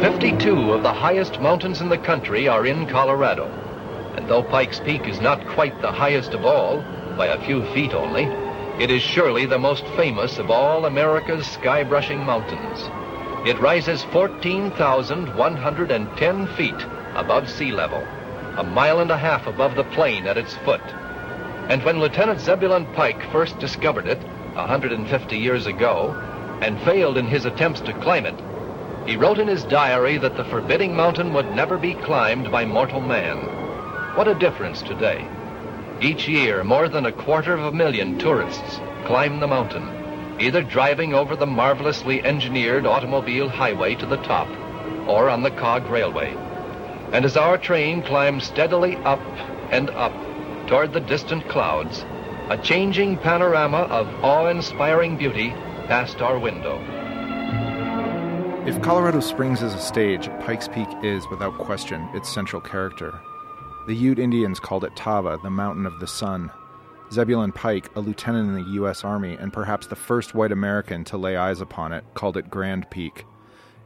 52 of the highest mountains in the country are in Colorado. And though Pikes Peak is not quite the highest of all, by a few feet only, it is surely the most famous of all America's sky-brushing mountains. It rises 14,110 feet above sea level, a mile and a half above the plain at its foot. And when Lieutenant Zebulon Pike first discovered it, 150 years ago, and failed in his attempts to climb it, he wrote in his diary that the forbidding mountain would never be climbed by mortal man. What a difference today. Each year, more than a quarter of a million tourists climb the mountain, either driving over the marvelously engineered automobile highway to the top or on the cog railway. And as our train climbs steadily up and up toward the distant clouds, a changing panorama of awe-inspiring beauty past our window. If Colorado Springs is a stage, Pikes Peak is, without question, its central character. The Ute Indians called it Tava, the mountain of the sun. Zebulon Pike, a lieutenant in the U.S. Army and perhaps the first white American to lay eyes upon it, called it Grand Peak.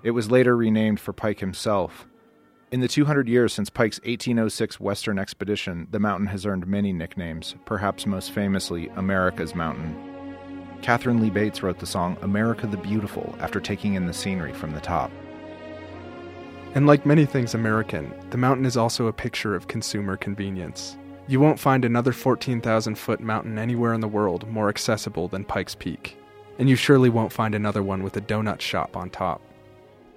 It was later renamed for Pike himself, in the 200 years since Pike's 1806 Western expedition, the mountain has earned many nicknames, perhaps most famously America's Mountain. Katharine Lee Bates wrote the song America the Beautiful after taking in the scenery from the top. And like many things American, the mountain is also a picture of consumer convenience. You won't find another 14,000 foot mountain anywhere in the world more accessible than Pikes Peak. And you surely won't find another one with a donut shop on top.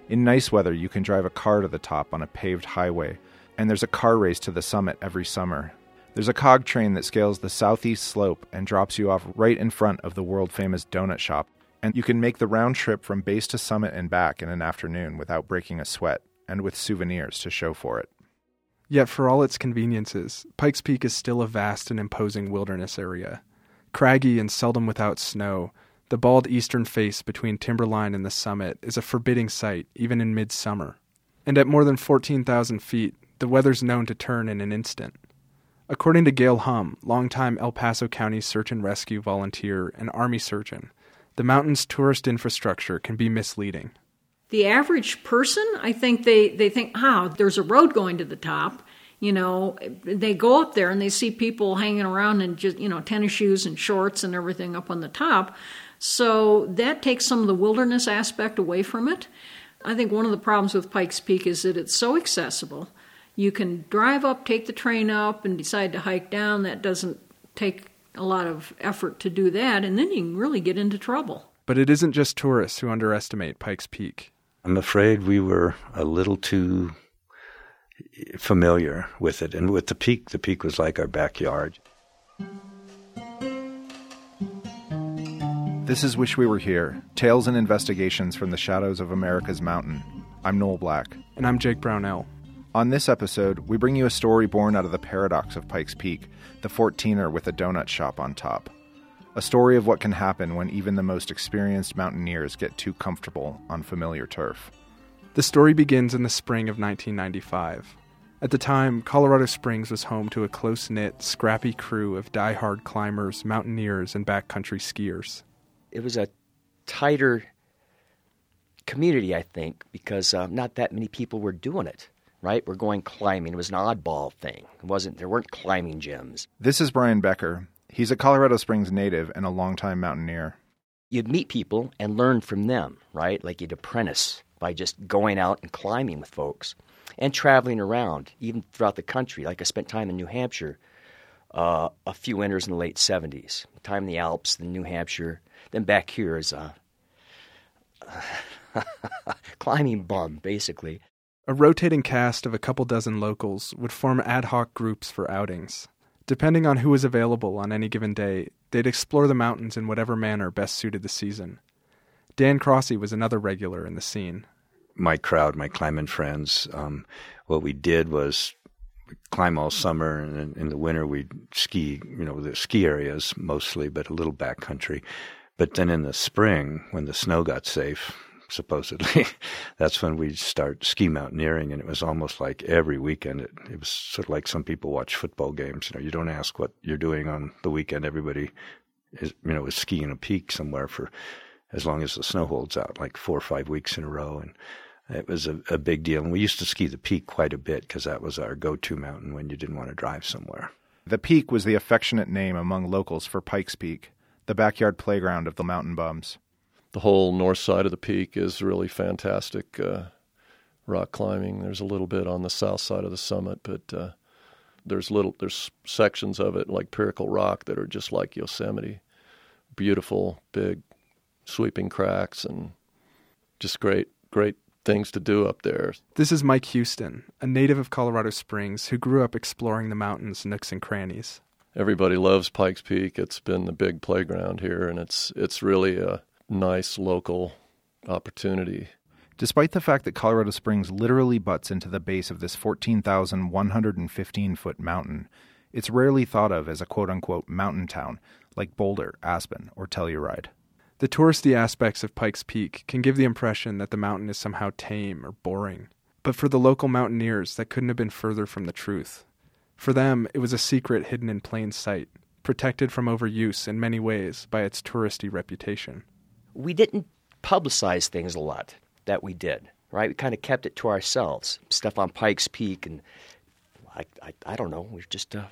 In nice weather, you can drive a car to the top on a paved highway, and there's a car race to the summit every summer. There's a cog train that scales the southeast slope and drops you off right in front of the world famous donut shop, and you can make the round trip from base to summit and back in an afternoon without breaking a sweat, and with souvenirs to show for it. Yet, for all its conveniences, Pikes Peak is still a vast and imposing wilderness area. Craggy and seldom without snow, the bald eastern face between timberline and the summit is a forbidding sight, even in midsummer. And at more than 14,000 feet, the weather's known to turn in an instant. According to Gail Hum, longtime El Paso County search and rescue volunteer and Army surgeon, the mountain's tourist infrastructure can be misleading. The average person, I think they, they think, oh, there's a road going to the top. You know, they go up there and they see people hanging around in just, you know, tennis shoes and shorts and everything up on the top. So that takes some of the wilderness aspect away from it. I think one of the problems with Pikes Peak is that it's so accessible. You can drive up, take the train up, and decide to hike down. That doesn't take a lot of effort to do that, and then you can really get into trouble. But it isn't just tourists who underestimate Pikes Peak. I'm afraid we were a little too familiar with it. And with the peak, the peak was like our backyard. This is Wish We Were Here Tales and Investigations from the Shadows of America's Mountain. I'm Noel Black. And I'm Jake Brownell. On this episode, we bring you a story born out of the paradox of Pikes Peak, the 14er with a donut shop on top. A story of what can happen when even the most experienced mountaineers get too comfortable on familiar turf. The story begins in the spring of 1995. At the time, Colorado Springs was home to a close knit, scrappy crew of die-hard climbers, mountaineers, and backcountry skiers it was a tighter community, I think, because uh, not that many people were doing it. Right, we're going climbing. It was an oddball thing. It wasn't. There weren't climbing gyms. This is Brian Becker. He's a Colorado Springs native and a longtime mountaineer. You'd meet people and learn from them, right? Like you'd apprentice by just going out and climbing with folks and traveling around, even throughout the country. Like I spent time in New Hampshire uh, a few winters in the late 70s, time in the Alps, then New Hampshire, then back here as a climbing bum, basically. A rotating cast of a couple dozen locals would form ad hoc groups for outings. Depending on who was available on any given day, they'd explore the mountains in whatever manner best suited the season. Dan Crossy was another regular in the scene. My crowd, my climbing friends, um, what we did was climb all summer, and in the winter we'd ski. You know, the ski areas mostly, but a little backcountry. But then in the spring, when the snow got safe, supposedly, that's when we start ski mountaineering, and it was almost like every weekend. It, it was sort of like some people watch football games. You know, you don't ask what you're doing on the weekend. Everybody is, you know, is skiing a peak somewhere for as long as the snow holds out, like four or five weeks in a row. And it was a, a big deal. And we used to ski the peak quite a bit because that was our go to mountain when you didn't want to drive somewhere. The Peak was the affectionate name among locals for Pikes Peak, the backyard playground of the mountain bums. The whole north side of the peak is really fantastic uh, rock climbing. There's a little bit on the south side of the summit, but uh, there's little there's sections of it like Piracle Rock that are just like Yosemite, beautiful, big, sweeping cracks, and just great, great things to do up there. This is Mike Houston, a native of Colorado Springs who grew up exploring the mountains, nooks, and crannies. Everybody loves Pikes Peak. It's been the big playground here, and it's it's really a nice local opportunity. Despite the fact that Colorado Springs literally butts into the base of this 14,115 foot mountain, it's rarely thought of as a quote unquote mountain town like Boulder, Aspen, or Telluride. The touristy aspects of Pikes Peak can give the impression that the mountain is somehow tame or boring. But for the local mountaineers, that couldn't have been further from the truth. For them, it was a secret hidden in plain sight, protected from overuse in many ways by its touristy reputation. We didn't publicize things a lot that we did, right? We kind of kept it to ourselves. Stuff on Pikes Peak, and I, I, I don't know, we just uh,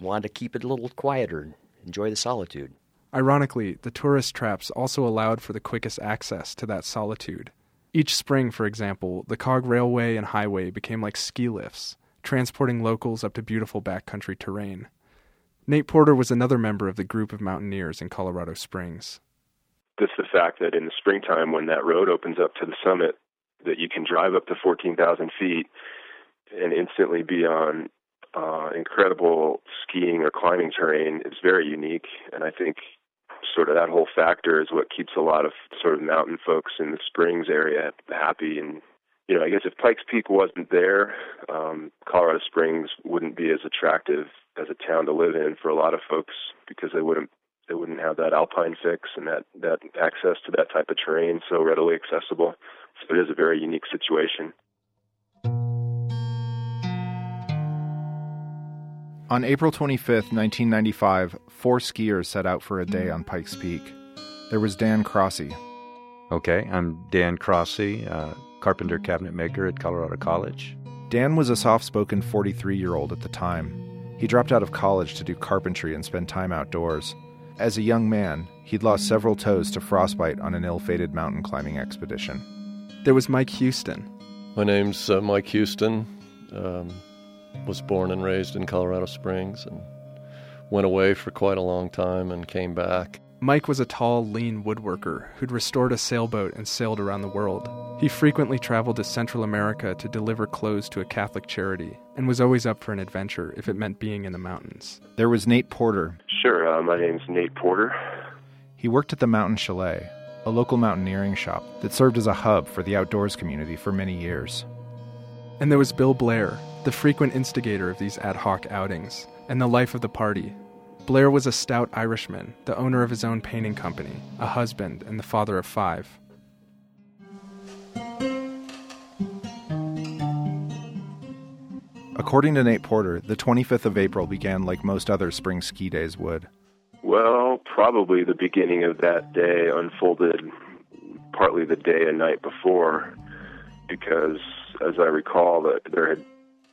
wanted to keep it a little quieter and enjoy the solitude. Ironically, the tourist traps also allowed for the quickest access to that solitude. Each spring, for example, the Cog Railway and Highway became like ski lifts, transporting locals up to beautiful backcountry terrain. Nate Porter was another member of the group of mountaineers in Colorado Springs. Just the fact that in the springtime, when that road opens up to the summit, that you can drive up to 14,000 feet and instantly be on uh, incredible skiing or climbing terrain is very unique. And I think sort of that whole factor is what keeps a lot of sort of mountain folks in the Springs area happy. And you know, I guess if Pikes Peak wasn't there, um, Colorado Springs wouldn't be as attractive as a town to live in for a lot of folks because they wouldn't they wouldn't have that alpine fix and that that access to that type of terrain so readily accessible. So it is a very unique situation. On April 25, 1995, four skiers set out for a day on Pikes Peak. There was Dan Crossy. Okay, I'm Dan Crossy, uh, carpenter cabinet maker at Colorado College. Dan was a soft spoken 43 year old at the time. He dropped out of college to do carpentry and spend time outdoors. As a young man, he'd lost several toes to frostbite on an ill fated mountain climbing expedition. There was Mike Houston. My name's uh, Mike Houston. Um, was born and raised in Colorado Springs and went away for quite a long time and came back. Mike was a tall, lean woodworker who'd restored a sailboat and sailed around the world. He frequently traveled to Central America to deliver clothes to a Catholic charity and was always up for an adventure if it meant being in the mountains. There was Nate Porter. Sure, uh, my name's Nate Porter. He worked at the Mountain Chalet, a local mountaineering shop that served as a hub for the outdoors community for many years. And there was Bill Blair, the frequent instigator of these ad hoc outings, and the life of the party. Blair was a stout Irishman, the owner of his own painting company, a husband, and the father of five. According to Nate Porter, the 25th of April began like most other spring ski days would. Well, probably the beginning of that day unfolded partly the day and night before, because as I recall, that there had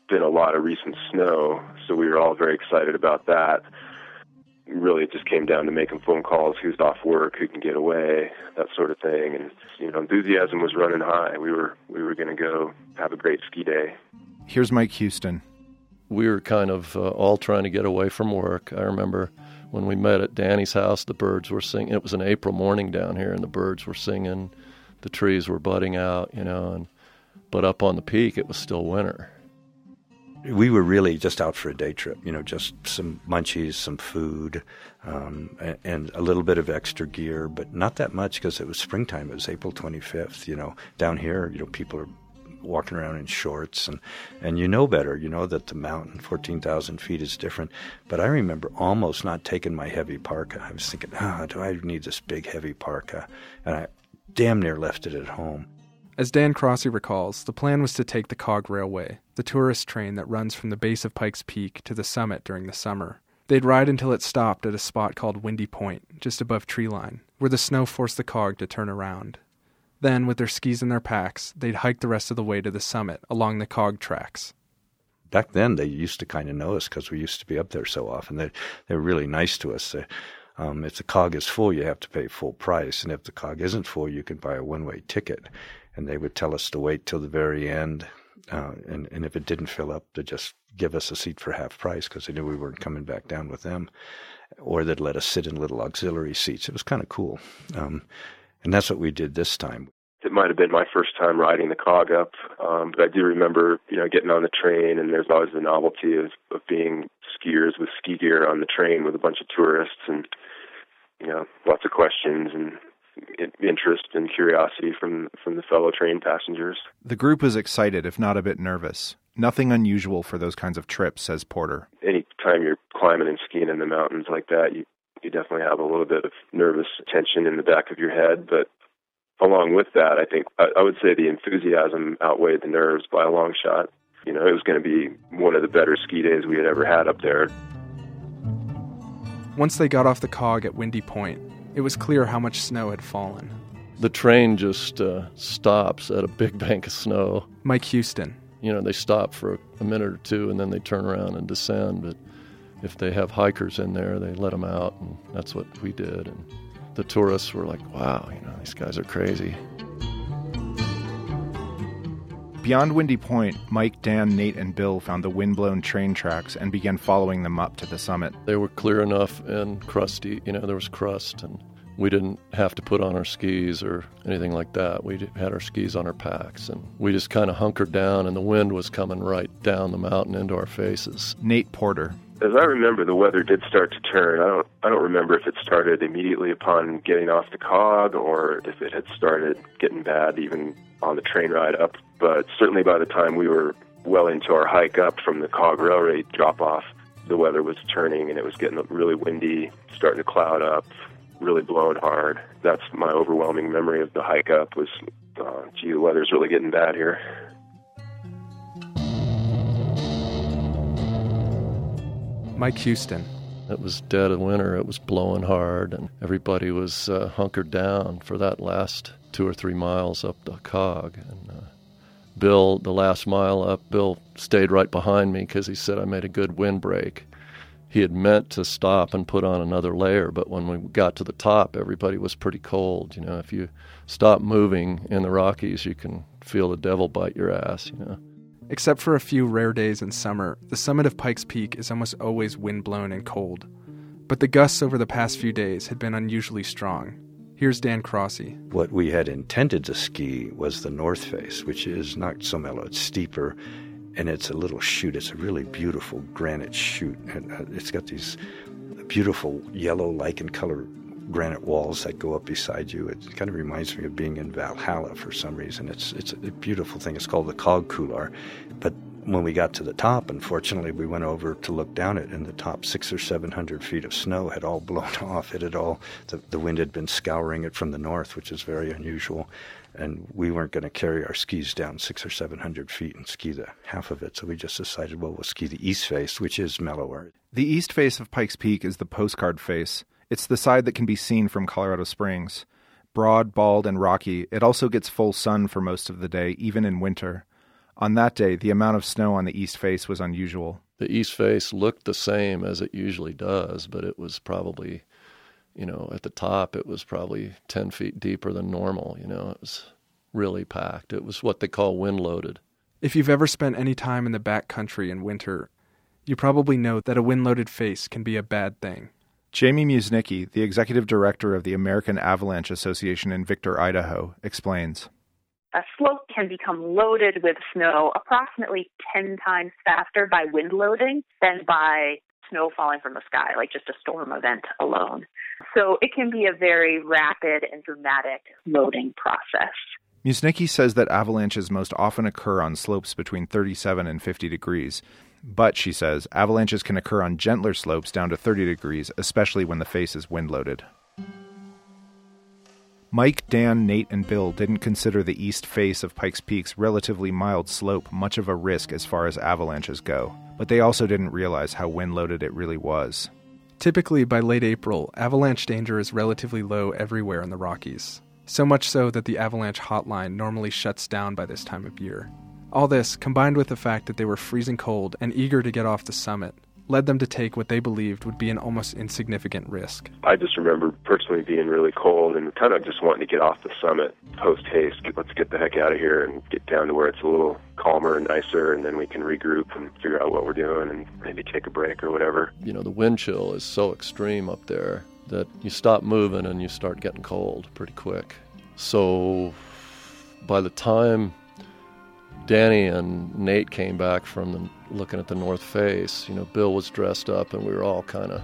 been a lot of recent snow, so we were all very excited about that. Really, it just came down to making phone calls, who's off work, who can get away, that sort of thing. And you know, enthusiasm was running high. We were we were going to go have a great ski day. Here's Mike Houston. We were kind of uh, all trying to get away from work. I remember when we met at Danny's house, the birds were singing. It was an April morning down here, and the birds were singing. The trees were budding out, you know, and but up on the peak, it was still winter we were really just out for a day trip, you know, just some munchies, some food, um, and, a little bit of extra gear, but not that much because it was springtime. It was April 25th. You know, down here, you know, people are walking around in shorts, and and you know better. You know that the mountain, 14,000 feet, is different. But I remember almost not taking my heavy parka. I was thinking, ah, oh, do I need this big heavy parka? And I damn near left it at home. As Dan Crossy recalls, the plan was to take the Cog Railway, the tourist train that runs from the base of Pikes Peak to the summit during the summer. They'd ride until it stopped at a spot called Windy Point, just above treeline, where the snow forced the cog to turn around. Then, with their skis in their packs, they'd hike the rest of the way to the summit along the cog tracks. Back then, they used to kind of know us because we used to be up there so often. They they're really nice to us. They, um, if the cog is full, you have to pay full price, and if the cog isn't full, you can buy a one-way ticket. And they would tell us to wait till the very end, uh, and and if it didn't fill up, to just give us a seat for half price because they knew we weren't coming back down with them, or they'd let us sit in little auxiliary seats. It was kind of cool, um, and that's what we did this time. It might have been my first time riding the cog up, um, but I do remember, you know, getting on the train, and there's always the novelty of, of being skiers with ski gear on the train with a bunch of tourists, and you know, lots of questions and interest and curiosity from from the fellow train passengers. The group was excited, if not a bit nervous. Nothing unusual for those kinds of trips, says Porter. Anytime you're climbing and skiing in the mountains like that, you you definitely have a little bit of nervous tension in the back of your head. But along with that, I think I, I would say the enthusiasm outweighed the nerves by a long shot. You know, it was going to be one of the better ski days we had ever had up there. Once they got off the cog at Windy Point, it was clear how much snow had fallen. The train just uh, stops at a big bank of snow. Mike Houston. You know, they stop for a minute or two and then they turn around and descend. But if they have hikers in there, they let them out, and that's what we did. And the tourists were like, wow, you know, these guys are crazy. Beyond Windy Point, Mike, Dan, Nate, and Bill found the windblown train tracks and began following them up to the summit. They were clear enough and crusty, you know, there was crust, and we didn't have to put on our skis or anything like that. We had our skis on our packs, and we just kind of hunkered down, and the wind was coming right down the mountain into our faces. Nate Porter. As I remember, the weather did start to turn. I don't, I don't remember if it started immediately upon getting off the cog or if it had started getting bad even on the train ride up. But certainly by the time we were well into our hike up from the Cog Railway drop off, the weather was turning and it was getting really windy, starting to cloud up, really blowing hard. That's my overwhelming memory of the hike up was, uh, gee, the weather's really getting bad here. Mike Houston. It was dead of winter. It was blowing hard, and everybody was uh, hunkered down for that last two or three miles up the cog. And uh, Bill, the last mile up, Bill stayed right behind me because he said I made a good windbreak. He had meant to stop and put on another layer, but when we got to the top, everybody was pretty cold. You know, if you stop moving in the Rockies, you can feel the devil bite your ass. You know. Except for a few rare days in summer, the summit of Pikes Peak is almost always windblown and cold. But the gusts over the past few days had been unusually strong. Here's Dan Crossy. What we had intended to ski was the north face, which is not so mellow, it's steeper, and it's a little chute. It's a really beautiful granite chute, and uh, it's got these beautiful yellow lichen color granite walls that go up beside you. It kind of reminds me of being in Valhalla for some reason. It's it's a beautiful thing. It's called the Cog Couloir, but when we got to the top, unfortunately, we went over to look down it, and the top six or seven hundred feet of snow had all blown off. It had all the, the wind had been scouring it from the north, which is very unusual, and we weren't going to carry our skis down six or seven hundred feet and ski the half of it. So we just decided, well, we'll ski the east face, which is mellower. The east face of Pikes Peak is the postcard face. It's the side that can be seen from Colorado Springs. Broad, bald, and rocky, it also gets full sun for most of the day, even in winter. On that day, the amount of snow on the east face was unusual. The east face looked the same as it usually does, but it was probably, you know, at the top, it was probably 10 feet deeper than normal. You know, it was really packed. It was what they call wind loaded. If you've ever spent any time in the back country in winter, you probably know that a wind loaded face can be a bad thing. Jaime Musnicki, the executive director of the American Avalanche Association in Victor, Idaho, explains a slope can become loaded with snow approximately 10 times faster by wind loading than by snow falling from the sky, like just a storm event alone. So it can be a very rapid and dramatic loading process. Musnicki says that avalanches most often occur on slopes between 37 and 50 degrees. But, she says, avalanches can occur on gentler slopes down to 30 degrees, especially when the face is wind loaded. Mike, Dan, Nate, and Bill didn't consider the east face of Pikes Peak's relatively mild slope much of a risk as far as avalanches go, but they also didn't realize how wind loaded it really was. Typically, by late April, avalanche danger is relatively low everywhere in the Rockies. so much so that the avalanche hotline normally shuts down by this time of year. All this, combined with the fact that they were freezing cold and eager to get off the summit, led them to take what they believed would be an almost insignificant risk. I just remember personally being really cold and kind of just wanting to get off the summit post haste. Let's get the heck out of here and get down to where it's a little calmer and nicer, and then we can regroup and figure out what we're doing and maybe take a break or whatever. You know, the wind chill is so extreme up there that you stop moving and you start getting cold pretty quick. So by the time Danny and Nate came back from the, looking at the north face, you know, Bill was dressed up and we were all kind of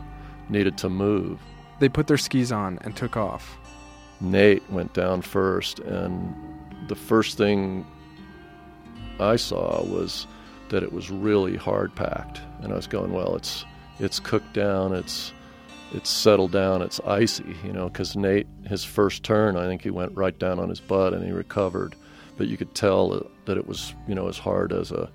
needed to move. They put their skis on and took off. Nate went down first, and the first thing I saw was that it was really hard packed, and I was going, well, it's it's cooked down, it's it's settled down, it's icy, you know, because Nate, his first turn, I think he went right down on his butt and he recovered, but you could tell that it was, you know, as hard as a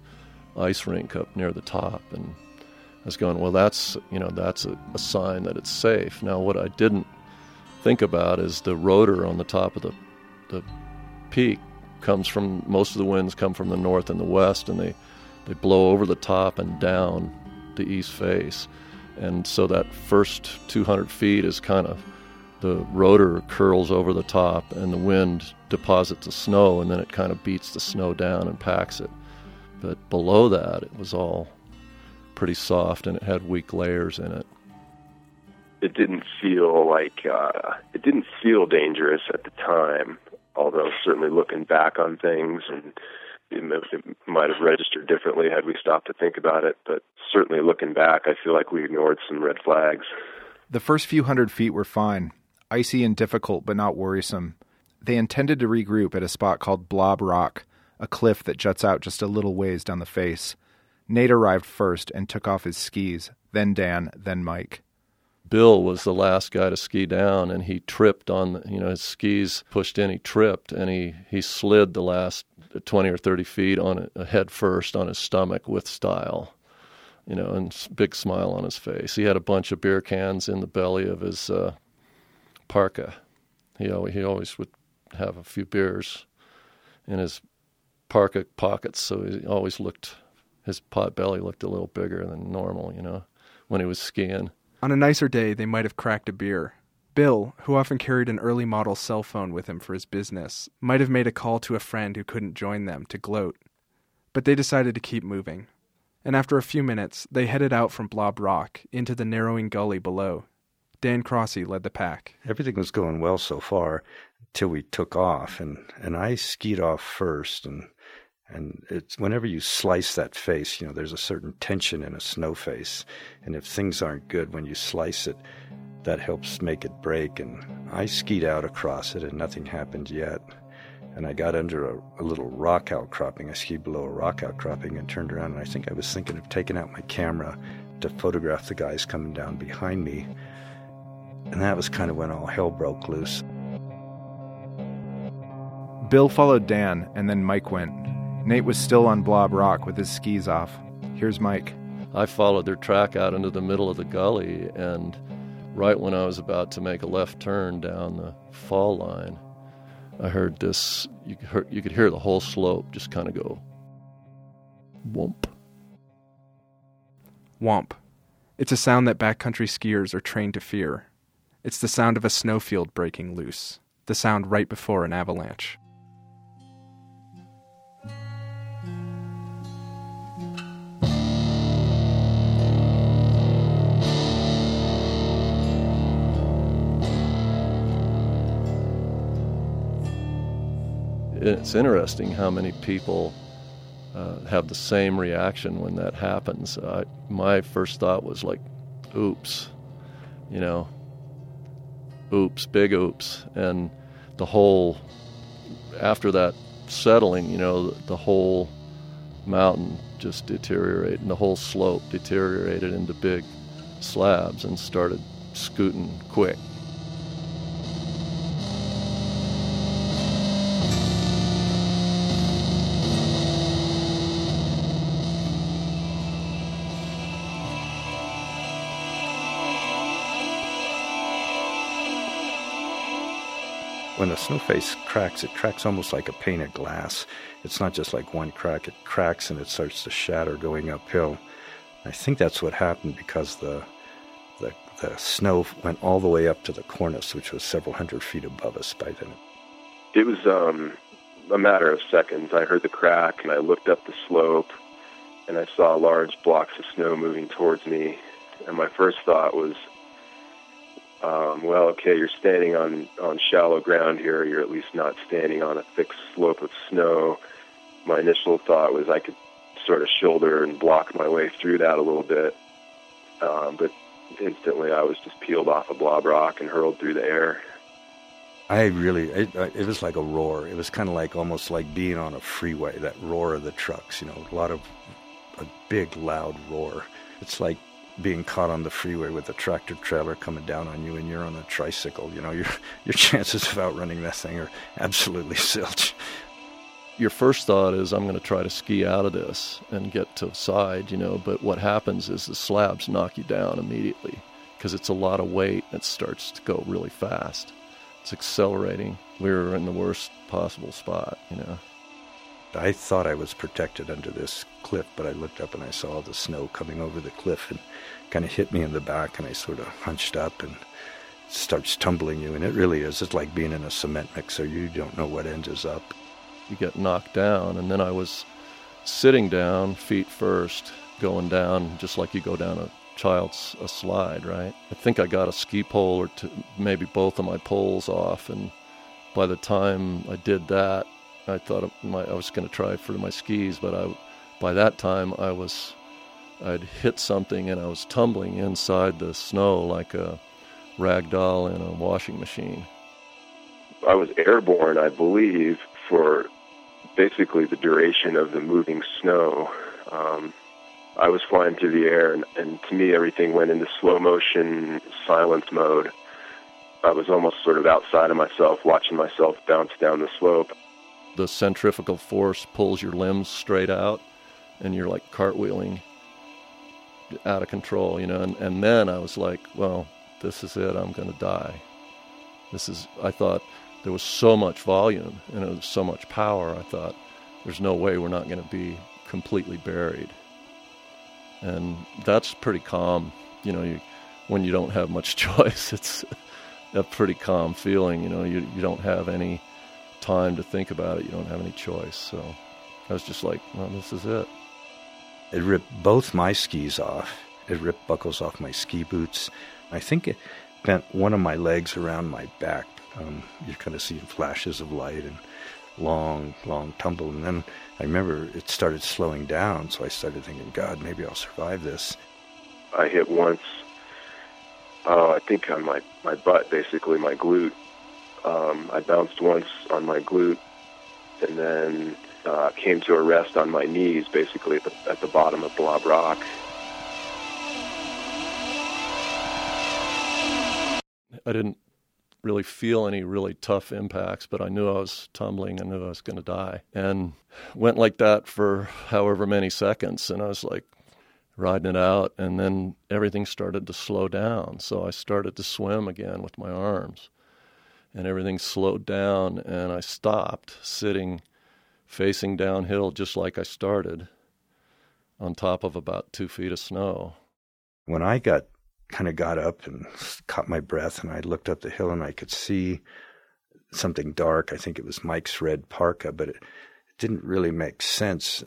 ice rink up near the top, and I was going, well, that's you know, that's a, a sign that it's safe. Now, what I didn't think about is the rotor on the top of the the peak comes from most of the winds come from the north and the west, and they they blow over the top and down the east face, and so that first 200 feet is kind of the rotor curls over the top, and the wind deposits the snow, and then it kind of beats the snow down and packs it. But below that, it was all pretty soft, and it had weak layers in it it didn't feel like uh, it didn't feel dangerous at the time. Although certainly looking back on things and it, it might have registered differently had we stopped to think about it. But certainly looking back, I feel like we ignored some red flags. The first few hundred feet were fine, icy and difficult, but not worrisome. They intended to regroup at a spot called Blob Rock, a cliff that juts out just a little ways down the face. Nate arrived first and took off his skis, then Dan, then Mike. Bill was the last guy to ski down, and he tripped on, you know, his skis pushed in. He tripped, and he he slid the last twenty or thirty feet on a head first on his stomach with style, you know, and big smile on his face. He had a bunch of beer cans in the belly of his uh, parka. He always, he always would have a few beers in his parka pockets, so he always looked his pot belly looked a little bigger than normal, you know, when he was skiing. On a nicer day, they might have cracked a beer. Bill, who often carried an early model cell phone with him for his business, might have made a call to a friend who couldn't join them to gloat. But they decided to keep moving. And after a few minutes, they headed out from Blob Rock into the narrowing gully below. Dan Crossy led the pack. Everything was going well so far till we took off, and, and I skied off first, and and it's whenever you slice that face, you know, there's a certain tension in a snow face. And if things aren't good when you slice it, that helps make it break. And I skied out across it and nothing happened yet. And I got under a, a little rock outcropping. I skied below a rock outcropping and turned around. And I think I was thinking of taking out my camera to photograph the guys coming down behind me. And that was kind of when all hell broke loose. Bill followed Dan, and then Mike went. Nate was still on Blob Rock with his skis off. Here's Mike. I followed their track out into the middle of the gully, and right when I was about to make a left turn down the fall line, I heard this. You could hear, you could hear the whole slope just kind of go whomp. Womp. It's a sound that backcountry skiers are trained to fear. It's the sound of a snowfield breaking loose, the sound right before an avalanche. it's interesting how many people uh, have the same reaction when that happens. Uh, my first thought was like, oops, you know, oops, big oops. And the whole, after that settling, you know, the, the whole mountain just deteriorated and the whole slope deteriorated into big slabs and started scooting quick. When the snow face cracks, it cracks almost like a pane of glass. It's not just like one crack, it cracks and it starts to shatter going uphill. I think that's what happened because the, the, the snow went all the way up to the cornice, which was several hundred feet above us by then. It was um, a matter of seconds. I heard the crack and I looked up the slope and I saw large blocks of snow moving towards me. And my first thought was, um, well, okay, you're standing on, on shallow ground here. You're at least not standing on a thick slope of snow. My initial thought was I could sort of shoulder and block my way through that a little bit. Um, but instantly I was just peeled off a blob rock and hurled through the air. I really, it, it was like a roar. It was kind of like almost like being on a freeway, that roar of the trucks, you know, a lot of, a big loud roar. It's like being caught on the freeway with a tractor trailer coming down on you and you're on a tricycle. You know, your, your chances of outrunning that thing are absolutely zilch your first thought is I'm going to try to ski out of this and get to the side, you know, but what happens is the slabs knock you down immediately because it's a lot of weight and it starts to go really fast. It's accelerating. We were in the worst possible spot, you know. I thought I was protected under this cliff, but I looked up and I saw the snow coming over the cliff and kind of hit me in the back and I sort of hunched up and starts tumbling you and it really is it's like being in a cement mixer you don't know what end is up you get knocked down. And then I was sitting down, feet first, going down just like you go down a child's a slide, right? I think I got a ski pole or two, maybe both of my poles off. And by the time I did that, I thought my, I was going to try for my skis, but I, by that time I was, I'd hit something and I was tumbling inside the snow like a rag doll in a washing machine. I was airborne, I believe, for basically the duration of the moving snow. Um, I was flying through the air, and, and to me, everything went into slow motion silence mode. I was almost sort of outside of myself, watching myself bounce down the slope. The centrifugal force pulls your limbs straight out, and you're like cartwheeling out of control, you know. And, and then I was like, well, this is it. I'm going to die. This is, I thought, there was so much volume and it was so much power. I thought, there's no way we're not going to be completely buried. And that's pretty calm. You know, you, when you don't have much choice, it's a pretty calm feeling. You know, you, you don't have any time to think about it. You don't have any choice. So I was just like, well, this is it. It ripped both my skis off. It ripped buckles off my ski boots. I think it bent one of my legs around my back um, you're kind of seeing flashes of light and long, long tumble. And then I remember it started slowing down, so I started thinking, God, maybe I'll survive this. I hit once, uh, I think on my, my butt, basically, my glute. Um, I bounced once on my glute and then uh, came to a rest on my knees, basically at the, at the bottom of Blob Rock. I didn't really feel any really tough impacts, but I knew I was tumbling. I knew I was going to die. And went like that for however many seconds. And I was like riding it out. And then everything started to slow down. So I started to swim again with my arms. And everything slowed down. And I stopped sitting facing downhill just like I started on top of about two feet of snow. When I got kind of got up and caught my breath, and I looked up the hill and I could see something dark. I think it was Mike's red parka, but it, it didn't really make sense.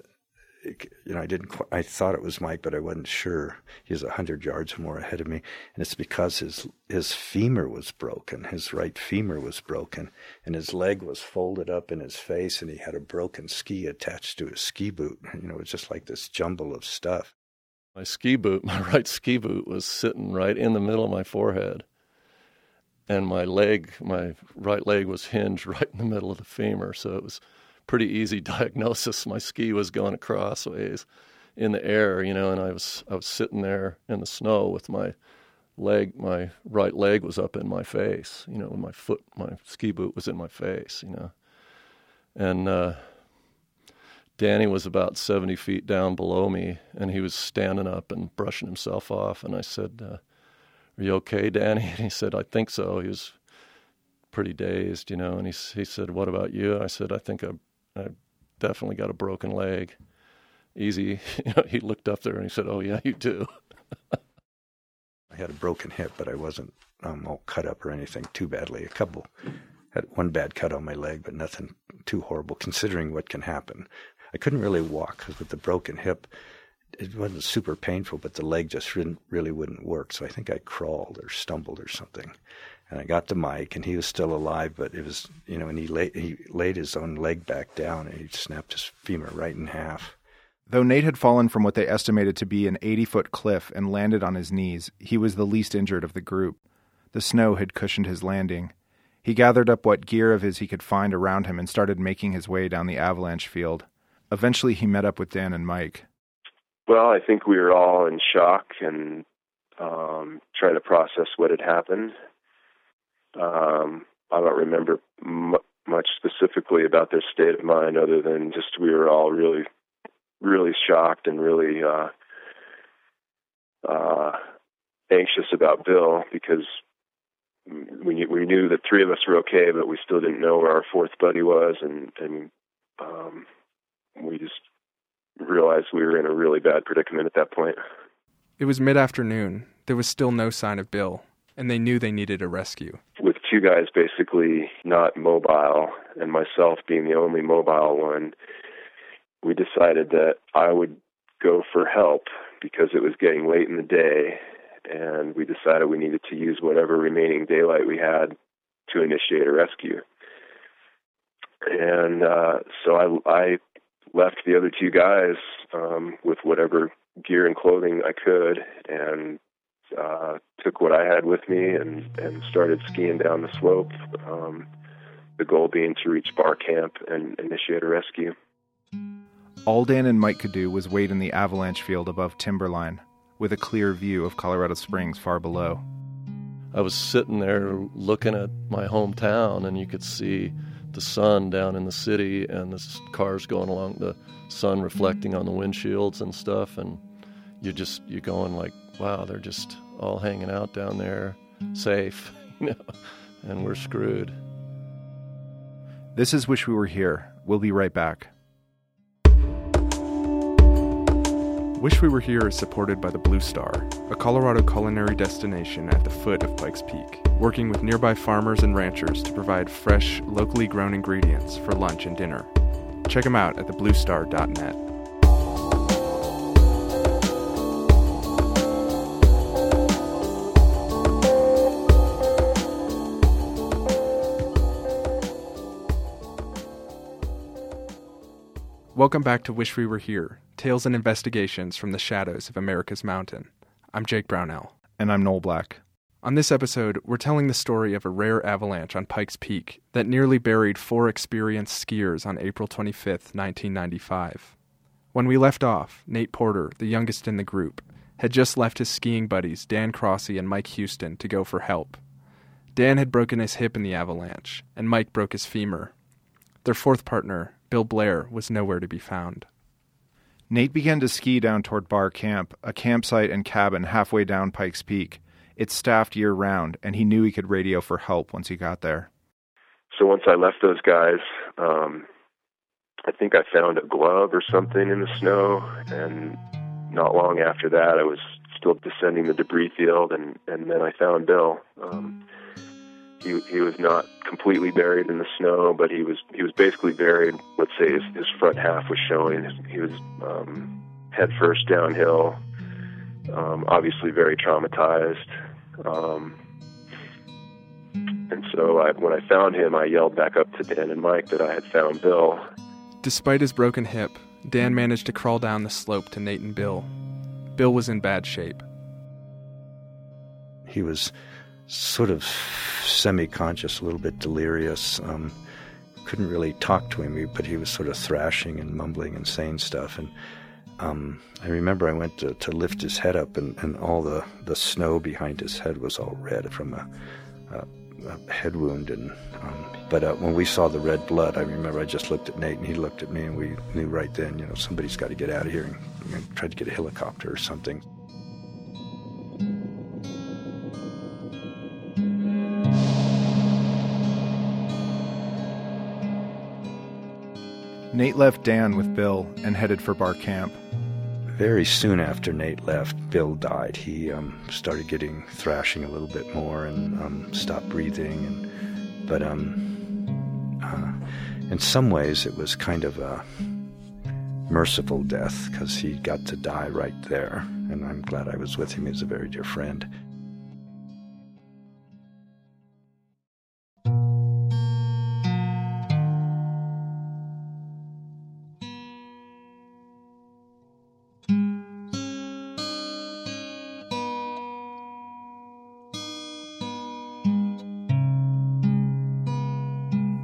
You know, I didn't. Quite, I thought it was Mike, but I wasn't sure. He was a hundred yards or more ahead of me, and it's because his his femur was broken. His right femur was broken, and his leg was folded up in his face, and he had a broken ski attached to his ski boot. You know, it was just like this jumble of stuff. My ski boot, my right ski boot, was sitting right in the middle of my forehead. And my leg, my right leg was hinged right in the middle of the femur. So it was pretty easy diagnosis. My ski was going across ways in the air, you know, and I was I was sitting there in the snow with my leg, my right leg was up in my face, you know, and my foot, my ski boot was in my face, you know, and uh, Danny was about 70 feet down below me, and he was standing up and brushing himself off. And I said, uh, Are you okay, Danny? And he said, I think so. He was pretty dazed, you know. And he he said, "What about you?" I said, "I think I I definitely got a broken leg." Easy, you know. He looked up there and he said, "Oh yeah, you do." I had a broken hip, but I wasn't um, all cut up or anything too badly. A couple had one bad cut on my leg, but nothing too horrible considering what can happen. I couldn't really walk because with the broken hip, it wasn't super painful, but the leg just really wouldn't work. So I think I crawled or stumbled or something. And I got to Mike, and he was still alive, but it was, you know, and he laid, he laid his own leg back down, and he snapped his femur right in half. Though Nate had fallen from what they estimated to be an 80 foot cliff and landed on his knees, he was the least injured of the group. The snow had cushioned his landing. He gathered up what gear of his he could find around him and started making his way down the avalanche field. Eventually, he met up with Dan and Mike. Well, I think we were all in shock and um, trying to process what had happened. Um, I don't remember m- much specifically about their state of mind, other than just we were all really, really shocked and really uh, uh, anxious about Bill because we we knew that three of us were okay, but we still didn't know where our fourth buddy was, and and um, we just realized we were in a really bad predicament at that point. It was mid afternoon. There was still no sign of Bill, and they knew they needed a rescue. With two guys basically not mobile, and myself being the only mobile one, we decided that I would go for help because it was getting late in the day, and we decided we needed to use whatever remaining daylight we had to initiate a rescue. And uh, so I, I left the other two guys um, with whatever gear and clothing I could, and uh, took what I had with me and and started skiing down the slope. Um, the goal being to reach Barr Camp and initiate a rescue. All Dan and Mike could do was wait in the avalanche field above timberline, with a clear view of Colorado Springs far below. I was sitting there looking at my hometown, and you could see the sun down in the city and the cars going along, the sun reflecting on the windshields and stuff. And you just, you're going like, wow, they're just all hanging out down there, safe, you know, and we're screwed. This is Wish We Were Here. We'll be right back. Wish We Were Here is supported by the Blue Star, a Colorado culinary destination at the foot of Pikes Peak, working with nearby farmers and ranchers to provide fresh, locally grown ingredients for lunch and dinner. Check them out at thebluestar.net. Welcome back to Wish We Were Here Tales and Investigations from the Shadows of America's Mountain. I'm Jake Brownell. And I'm Noel Black. On this episode, we're telling the story of a rare avalanche on Pikes Peak that nearly buried four experienced skiers on April 25, 1995. When we left off, Nate Porter, the youngest in the group, had just left his skiing buddies Dan Crossy and Mike Houston to go for help. Dan had broken his hip in the avalanche, and Mike broke his femur. Their fourth partner, Bill Blair, was nowhere to be found. Nate began to ski down toward Barr Camp, a campsite and cabin halfway down Pikes Peak. It's staffed year round, and he knew he could radio for help once he got there. So once I left those guys, um, I think I found a glove or something in the snow, and not long after that, I was still descending the debris field, and and then I found Bill. Um, he he was not completely buried in the snow, but he was he was basically buried. Let's say his, his front half was showing. He was um, head first downhill. Um, obviously, very traumatized. Um, and so I, when I found him, I yelled back up to Dan and Mike that I had found Bill. Despite his broken hip, Dan managed to crawl down the slope to Nate and Bill. Bill was in bad shape. He was sort of semi-conscious, a little bit delirious. Um, couldn't really talk to him, but he was sort of thrashing and mumbling and saying stuff. And um, I remember I went to, to lift his head up, and, and all the, the snow behind his head was all red from a, a, a head wound. And um, but uh, when we saw the red blood, I remember I just looked at Nate, and he looked at me, and we knew right then, you know, somebody's got to get out of here and you tried to get a helicopter or something. Nate left Dan with Bill and headed for Barr Camp. Very soon after Nate left, Bill died. He um, started getting thrashing a little bit more and um, stopped breathing. And, but um, uh, in some ways, it was kind of a merciful death because he got to die right there. And I'm glad I was with him. He's a very dear friend.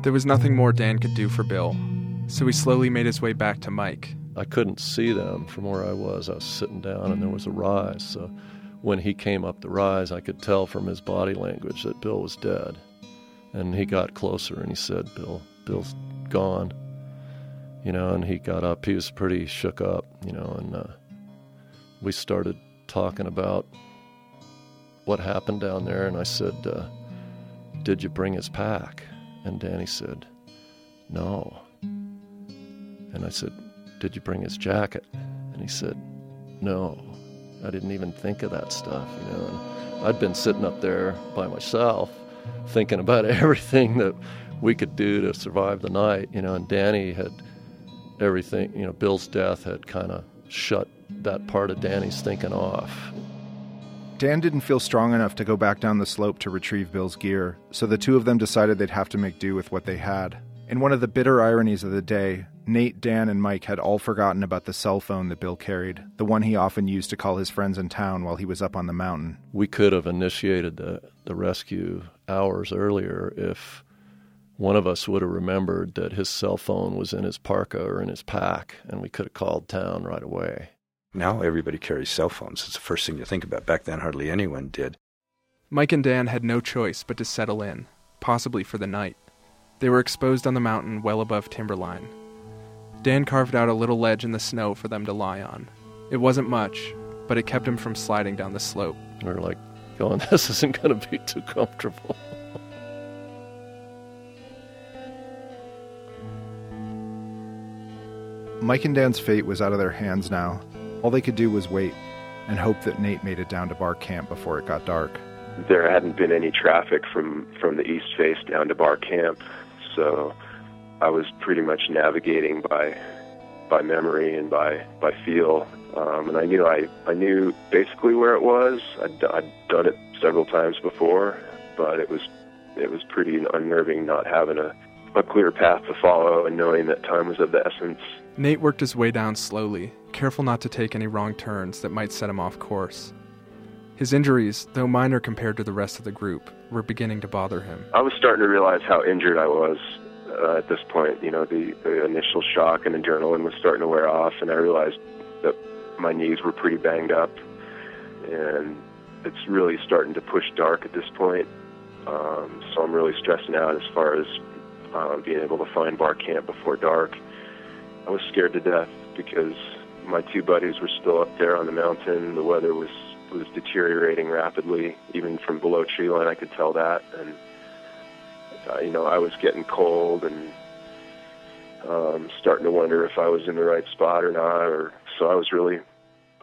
There was nothing more Dan could do for Bill, so he slowly made his way back to Mike. I couldn't see them from where I was. I was sitting down and there was a rise. So when he came up the rise, I could tell from his body language that Bill was dead. And he got closer and he said, Bill, Bill's gone. You know, and he got up. He was pretty shook up, you know, and uh, we started talking about what happened down there. And I said, uh, Did you bring his pack? And Danny said, No. And I said, Did you bring his jacket? And he said, No. I didn't even think of that stuff, you know. And I'd been sitting up there by myself thinking about everything that we could do to survive the night, you know, and Danny had everything, you know, Bill's death had kind of shut that part of Danny's thinking off. Dan didn't feel strong enough to go back down the slope to retrieve Bill's gear, so the two of them decided they'd have to make do with what they had. In one of the bitter ironies of the day, Nate, Dan, and Mike had all forgotten about the cell phone that Bill carried, the one he often used to call his friends in town while he was up on the mountain. We could have initiated the, the rescue hours earlier if one of us would have remembered that his cell phone was in his parka or in his pack, and we could have called town right away. Now everybody carries cell phones. It's the first thing you think about. Back then, hardly anyone did. Mike and Dan had no choice but to settle in, possibly for the night. They were exposed on the mountain well above timberline. Dan carved out a little ledge in the snow for them to lie on. It wasn't much, but it kept them from sliding down the slope. We were like, going, this isn't going to be too comfortable. Mike and Dan's fate was out of their hands now. All they could do was wait and hope that Nate made it down to Barr Camp before it got dark. There hadn't been any traffic from from the east face down to Barr Camp, so I was pretty much navigating by by memory and by by feel. Um, and I knew I I knew basically where it was. I'd, I'd done it several times before, but it was it was pretty unnerving not having a a clear path to follow and knowing that time was of the essence. Nate worked his way down slowly, careful not to take any wrong turns that might set him off course. His injuries, though minor compared to the rest of the group, were beginning to bother him. I was starting to realize how injured I was uh, at this point. You know, the, the initial shock and adrenaline was starting to wear off, and I realized that my knees were pretty banged up, and it's really starting to push dark at this point. Um, so I'm really stressing out as far as um, being able to find Barr Camp before dark. I was scared to death because my two buddies were still up there on the mountain. The weather was was deteriorating rapidly, even from below tree line. I could tell that, and uh, you know I was getting cold and um, starting to wonder if I was in the right spot or not. Or so I was really,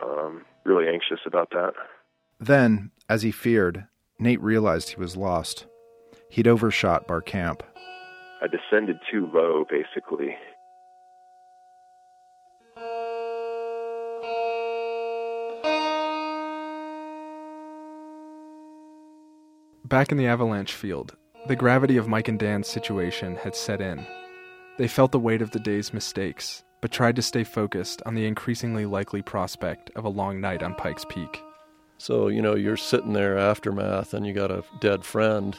um, really anxious about that. Then, as he feared, Nate realized he was lost. He'd overshot Barr Camp. I descended too low, basically. Back in the avalanche field, the gravity of Mike and Dan's situation had set in. They felt the weight of the day's mistakes, but tried to stay focused on the increasingly likely prospect of a long night on Pikes Peak. So, you know, you're sitting there aftermath and you got a dead friend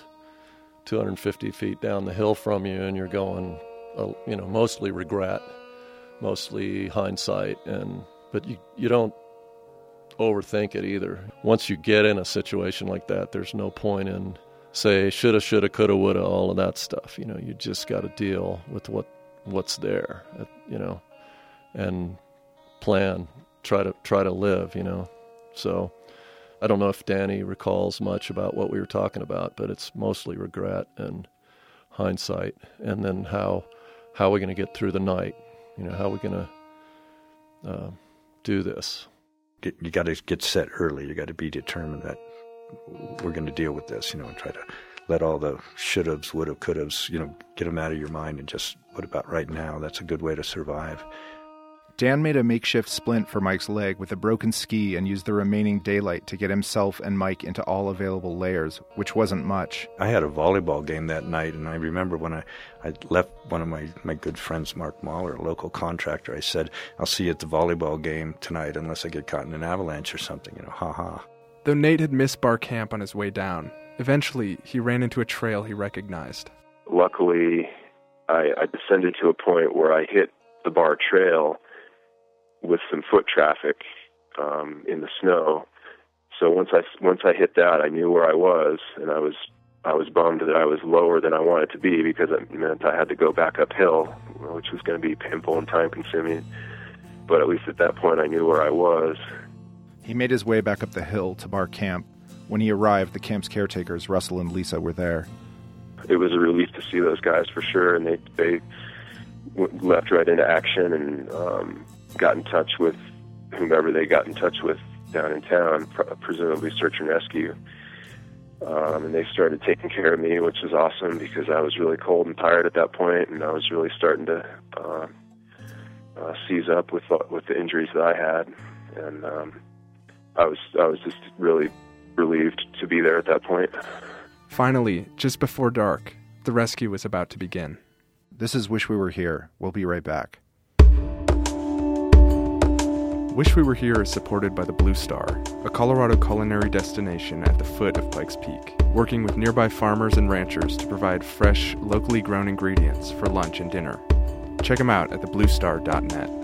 250 feet down the hill from you, and you're going, uh, you know, mostly regret, mostly hindsight, and but you you don't overthink it either. Once you get in a situation like that, there's no point in say shoulda, shoulda, coulda, woulda, all of that stuff. You know, you just got to deal with what what's there, uh, you know, and plan, try to try to live, you know. So I don't know if Danny recalls much about what we were talking about, but it's mostly regret and hindsight, and then how how are we going to get through the night? You know, how are we going to uh, do this? You got to get set early. You got to be determined that we're going to deal with this. You know, and try to let all the should haves, would have, could haves, you know, get them out of your mind and just what about right now? That's a good way to survive. Dan made a makeshift splint for Mike's leg with a broken ski and used the remaining daylight to get himself and Mike into all available layers, which wasn't much. I had a volleyball game that night, and I remember when I, I left one of my, my good friends, Mark Mahler, a local contractor, I said, I'll see you at the volleyball game tonight unless I get caught in an avalanche or something, you know, ha ha. Though Nate had missed Barr Camp on his way down, eventually he ran into a trail he recognized. Luckily, I, I descended to a point where I hit the Barr Trail with some foot traffic um, in the snow. So once I once I hit that, I knew where I was, and I was I was bummed that I was lower than I wanted to be because it meant I had to go back uphill, which was going to be painful and time consuming. But at least at that point, I knew where I was. He made his way back up the hill to Barr Camp. When he arrived, the camp's caretakers, Russell and Lisa, were there. It was a relief to see those guys for sure, and they they left right into action and um, got in touch with whomever they got in touch with down in town, presumably search and rescue. Um, and they started taking care of me, which was awesome because I was really cold and tired at that point, and I was really starting to uh, uh, seize up with with the injuries that I had, and um, I was I was just really relieved to be there at that point. Finally, just before dark, the rescue was about to begin. This is Wish We Were Here. We'll be right back. Wish We Were Here is supported by the Blue Star, a Colorado culinary destination at the foot of Pikes Peak, working with nearby farmers and ranchers to provide fresh, locally grown ingredients for lunch and dinner. Check them out at thebluestar.net.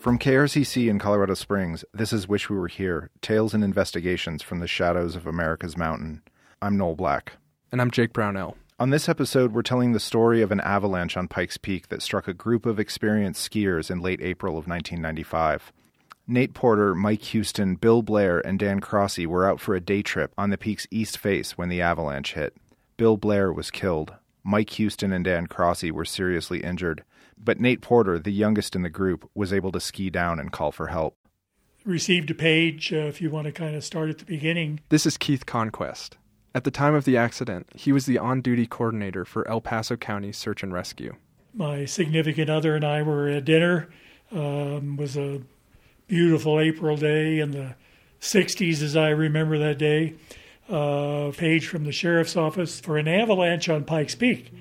From KRCC in Colorado Springs, this is Wish We Were Here Tales and Investigations from the Shadows of America's Mountain. I'm Noel Black. And I'm Jake Brownell. On this episode, we're telling the story of an avalanche on Pikes Peak that struck a group of experienced skiers in late April of 1995. Nate Porter, Mike Houston, Bill Blair, and Dan Crossy were out for a day trip on the peak's east face when the avalanche hit. Bill Blair was killed. Mike Houston and Dan Crossy were seriously injured but Nate Porter, the youngest in the group, was able to ski down and call for help. Received a page, uh, if you want to kind of start at the beginning. This is Keith Conquest. At the time of the accident, he was the on duty coordinator for El Paso County Search and Rescue. My significant other and I were at dinner. Um, was a beautiful April day in the 60s, as I remember that day. Uh, page from the sheriff's office for an avalanche on Pikes Peak.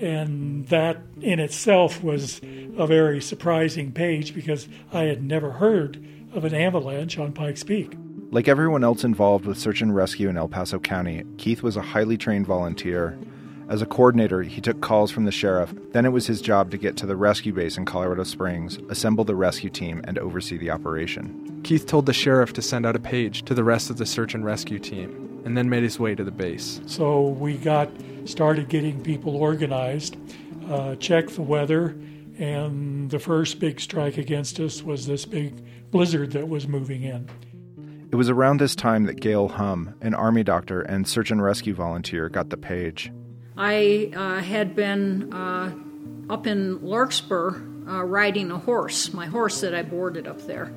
And that in itself was a very surprising page because I had never heard of an avalanche on Pikes Peak. Like everyone else involved with search and rescue in El Paso County, Keith was a highly trained volunteer. As a coordinator, he took calls from the sheriff. Then it was his job to get to the rescue base in Colorado Springs, assemble the rescue team, and oversee the operation. Keith told the sheriff to send out a page to the rest of the search and rescue team, and then made his way to the base. So we got started getting people organized, uh, checked the weather, and the first big strike against us was this big blizzard that was moving in. It was around this time that Gail Hum, an Army doctor and search and rescue volunteer, got the page. I uh, had been uh, up in Larkspur uh, riding a horse, my horse that I boarded up there.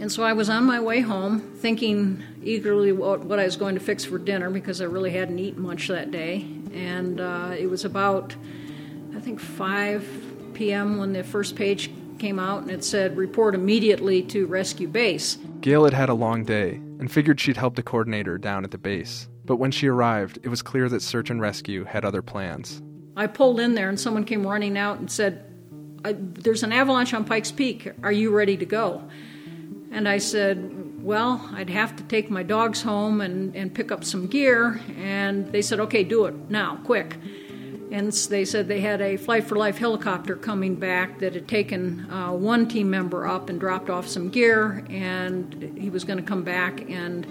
And so I was on my way home, thinking eagerly what, what I was going to fix for dinner because I really hadn't eaten much that day. And uh, it was about, I think, 5 p.m. when the first page came out, and it said, Report immediately to Rescue Base. Gail had had a long day and figured she'd help the coordinator down at the base. But when she arrived, it was clear that search and rescue had other plans. I pulled in there, and someone came running out and said, There's an avalanche on Pikes Peak. Are you ready to go? And I said, Well, I'd have to take my dogs home and, and pick up some gear. And they said, Okay, do it now, quick. And they said they had a Flight for Life helicopter coming back that had taken uh, one team member up and dropped off some gear, and he was going to come back and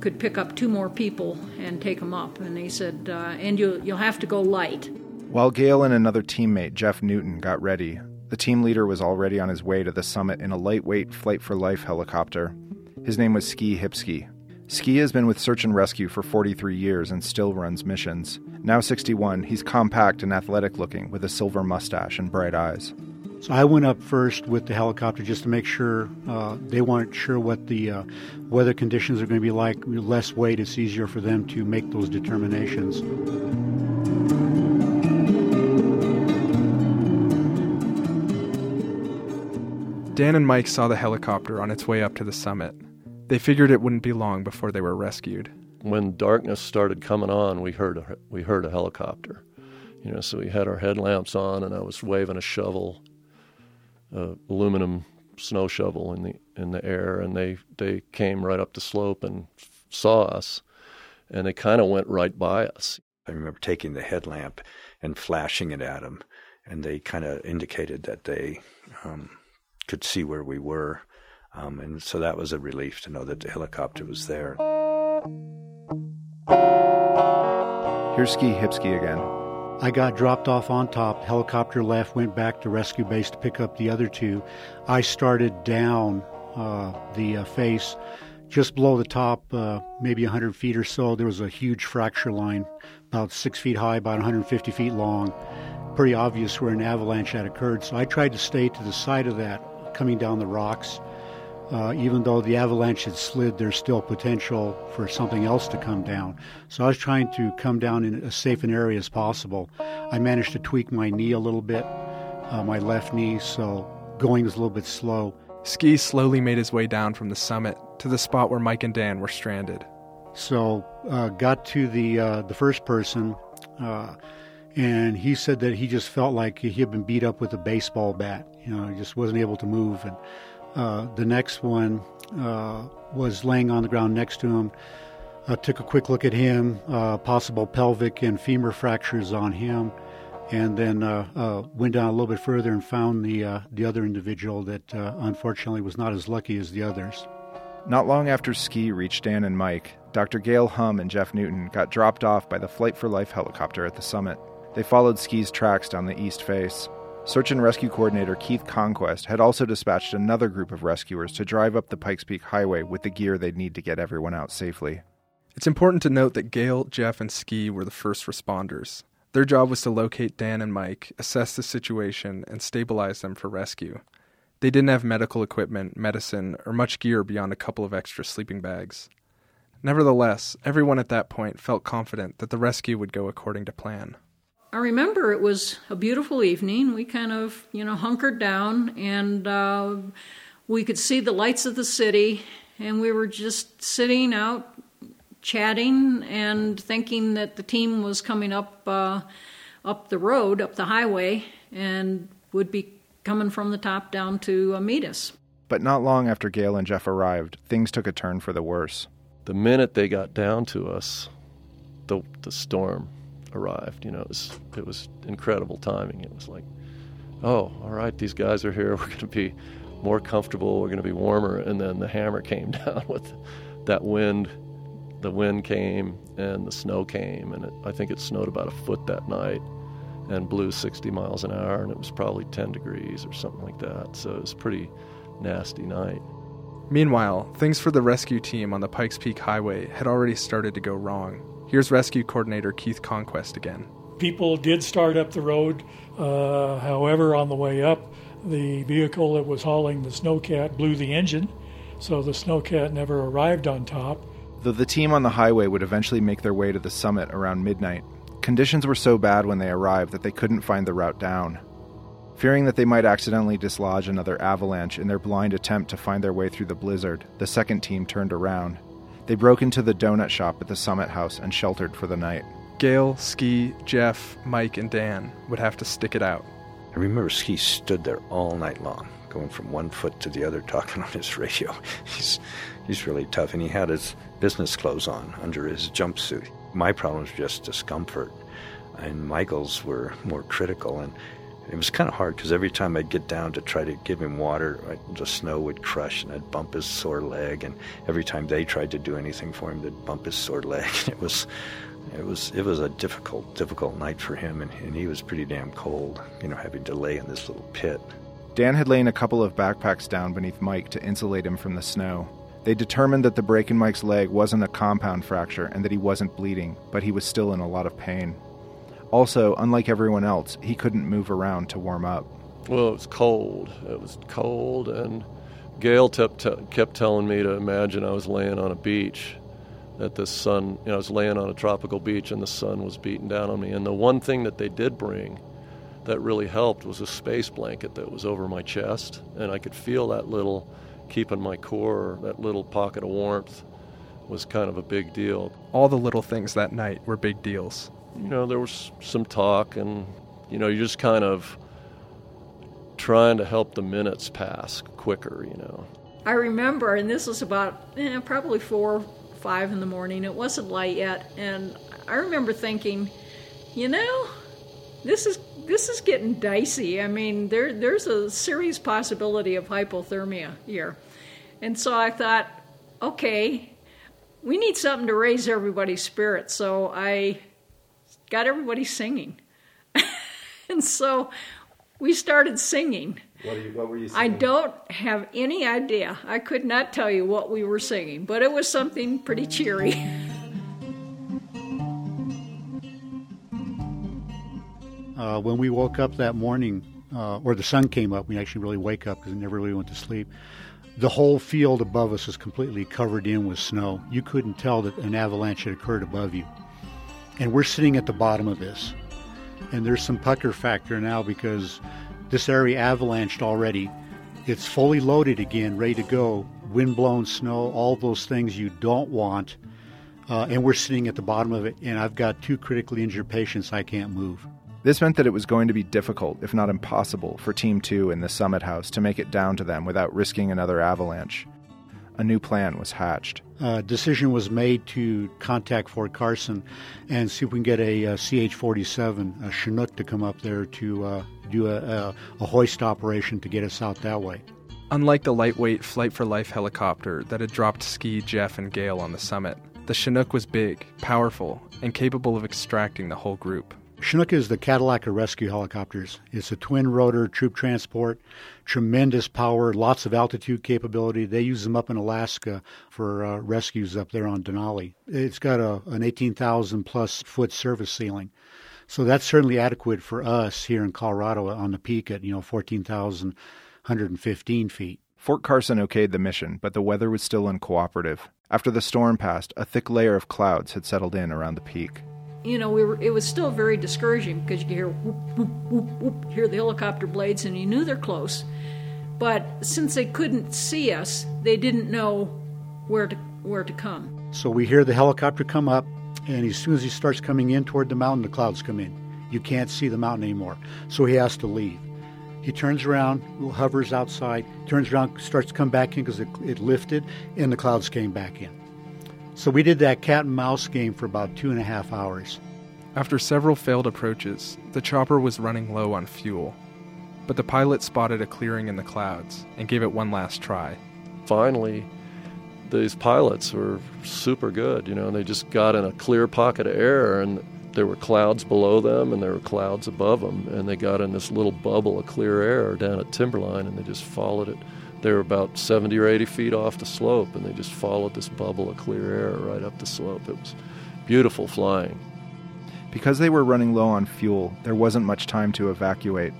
could pick up two more people and take them up. And they said, uh, and you, you'll have to go light. While Gail and another teammate, Jeff Newton, got ready, The team leader was already on his way to the summit in a lightweight Flight for Life helicopter. His name was Ski Hipsky. Ski has been with search and rescue for 43 years and still runs missions. Now 61, he's compact and athletic looking with a silver mustache and bright eyes. So I went up first with the helicopter just to make sure uh, they weren't sure what the uh, weather conditions are going to be like. Less weight, it's easier for them to make those determinations. Dan and Mike saw the helicopter on its way up to the summit. They figured it wouldn't be long before they were rescued. When darkness started coming on, we heard a, we heard a helicopter. You know, so we had our headlamps on, and I was waving a shovel, a aluminum snow shovel in the in the air, and they they came right up the slope and saw us, and they kind of went right by us. I remember taking the headlamp and flashing it at them, and they kind of indicated that they um, could see where we were. Um, and so that was a relief to know that the helicopter was there. Here's Ski Hipsky again. I got dropped off on top. Helicopter left, went back to rescue base to pick up the other two. I started down uh, the uh, face. Just below the top, uh, maybe 100 feet or so, there was a huge fracture line, about six feet high, about 150 feet long. Pretty obvious where an avalanche had occurred. So I tried to stay to the side of that coming down the rocks. Uh, even though the avalanche had slid, there's still potential for something else to come down. So I was trying to come down in as safe an area as possible. I managed to tweak my knee a little bit, uh, my left knee, so going was a little bit slow. Ski slowly made his way down from the summit to the spot where Mike and Dan were stranded. So uh, got to the uh, the first person, uh, and he said that he just felt like he had been beat up with a baseball bat. You know, he just wasn't able to move. And uh, the next one uh, was laying on the ground next to him. I took a quick look at him, uh, possible pelvic and femur fractures on him, and then uh, uh, went down a little bit further and found the the other individual that unfortunately was not as lucky as the others. Not long after Ski reached Dan and Mike, Dr. Gail Hum and Jeff Newton got dropped off by the Flight for Life helicopter at the summit. They followed Ski's tracks down the east face. Search and Rescue Coordinator Keith Conquest had also dispatched another group of rescuers to drive up the Pikes Peak Highway with the gear they'd need to get everyone out safely. It's important to note that Gail, Jeff, and Ski were the first responders. Their job was to locate Dan and Mike, assess the situation, and stabilize them for rescue. They didn't have medical equipment, medicine, or much gear beyond a couple of extra sleeping bags. Nevertheless, everyone at that point felt confident that the rescue would go according to plan. I remember it was a beautiful evening. We kind of, you know, hunkered down and uh, we could see the lights of the city, and we were just sitting out chatting and thinking that the team was coming up uh, up the road, up the highway, and would be coming from the top down to uh, meet us. But not long after Gail and Jeff arrived, things took a turn for the worse. The minute they got down to us, the the storm arrived. You know, it was it was incredible timing. It was like, oh, all right, these guys are here. We're going to be more comfortable. We're going to be warmer. And then the hammer came down with that wind. The wind came and the snow came, and it, I think it snowed about a foot that night, and blew 60 miles an hour, and it was probably 10 degrees or something like that. So it was pretty nasty night. Meanwhile, things for the rescue team on the Pikes Peak Highway had already started to go wrong. Here's rescue coordinator Keith Conquest again. People did start up the road. Uh, however, on the way up, the vehicle that was hauling the snowcat blew the engine, so the snowcat never arrived on top. Though the team on the highway would eventually make their way to the summit around midnight, conditions were so bad when they arrived that they couldn't find the route down. Fearing that they might accidentally dislodge another avalanche in their blind attempt to find their way through the blizzard, the second team turned around. They broke into the donut shop at the Summit House and sheltered for the night. Gail, Ski, Jeff, Mike, and Dan would have to stick it out. I remember Ski stood there all night long, going from one foot to the other, talking on his radio. He's he's really tough, and he had his business clothes on under his jumpsuit. My problem was just discomfort, and Michael's were more critical. And it was kind of hard because every time I'd get down to try to give him water, I, the snow would crush and I'd bump his sore leg. And every time they tried to do anything for him, they'd bump his sore leg. It was, it was, it was a difficult, difficult night for him, and, and he was pretty damn cold. You know, having to lay in this little pit. Dan had laid a couple of backpacks down beneath Mike to insulate him from the snow. They determined that the break in Mike's leg wasn't a compound fracture and that he wasn't bleeding, but he was still in a lot of pain. Also, unlike everyone else, he couldn't move around to warm up. Well, it was cold. It was cold, and Gail kept, kept telling me to imagine I was laying on a beach, that the sun, you know, I was laying on a tropical beach and the sun was beating down on me. And the one thing that they did bring that really helped was a space blanket that was over my chest, and I could feel that little, keeping my core, that little pocket of warmth was kind of a big deal. All the little things that night were big deals you know, there was some talk, and you know, you're just kind of trying to help the minutes pass quicker. You know. I remember, and this was about eh, probably four, five in the morning. It wasn't light yet, and I remember thinking, you know, this is this is getting dicey. I mean, there there's a serious possibility of hypothermia here, and so I thought, okay, we need something to raise everybody's spirits. So I got everybody singing. and so we started singing. What, you, what, were you singing? I don't have any idea. I could not tell you what we were singing, but it was something pretty cheery. uh, when we woke up that morning, uh, or the sun came up, we actually really wake up because we never really went to sleep. The whole field above us was completely covered in with snow. You couldn't tell that an avalanche had occurred above you. And we're sitting at the bottom of this. And there's some pucker factor now because this area avalanched already. It's fully loaded again, ready to go. Wind-blown snow, all those things you don't want. Uh, and we're sitting at the bottom of it, and I've got two critically injured patients I can't move. This meant that it was going to be difficult, if not impossible, for Team 2 in the Summit House to make it down to them without risking another avalanche. A new plan was hatched uh, decision was made to contact Fort Carson and see if we can get a, a CH-47, a Chinook, to come up there to uh, do a, a, a hoist operation to get us out that way. Unlike the lightweight Flight for Life helicopter that had dropped Ski, Jeff, and Gail on the summit, the Chinook was big, powerful, and capable of extracting the whole group. Chinook is the Cadillac of rescue helicopters. It's a twin rotor troop transport, tremendous power, lots of altitude capability. They use them up in Alaska for uh, rescues up there on Denali. It's got a, an 18,000 plus foot service ceiling. So that's certainly adequate for us here in Colorado on the peak at, you know, 14,115 feet. Fort Carson okayed the mission, but the weather was still uncooperative. After the storm passed, a thick layer of clouds had settled in around the peak you know, we were, it was still very discouraging because you hear whoop, whoop, whoop, whoop, hear the helicopter blades, and you knew they're close. But since they couldn't see us, they didn't know where to where to come. So we hear the helicopter come up, and as soon as he starts coming in toward the mountain, the clouds come in. You can't see the mountain anymore, so he has to leave. He turns around, hovers outside, turns around, starts to come back in because it, it lifted, and the clouds came back in. So we did that cat and mouse game for about two and a half hours. After several failed approaches, the chopper was running low on fuel. But the pilot spotted a clearing in the clouds and gave it one last try. Finally, these pilots were super good, you know, they just got in a clear pocket of air and there were clouds below them and there were clouds above them and they got in this little bubble of clear air down at Timberline and they just followed it they were about 70 or 80 feet off the slope, and they just followed this bubble of clear air right up the slope. It was beautiful flying. Because they were running low on fuel, there wasn't much time to evacuate.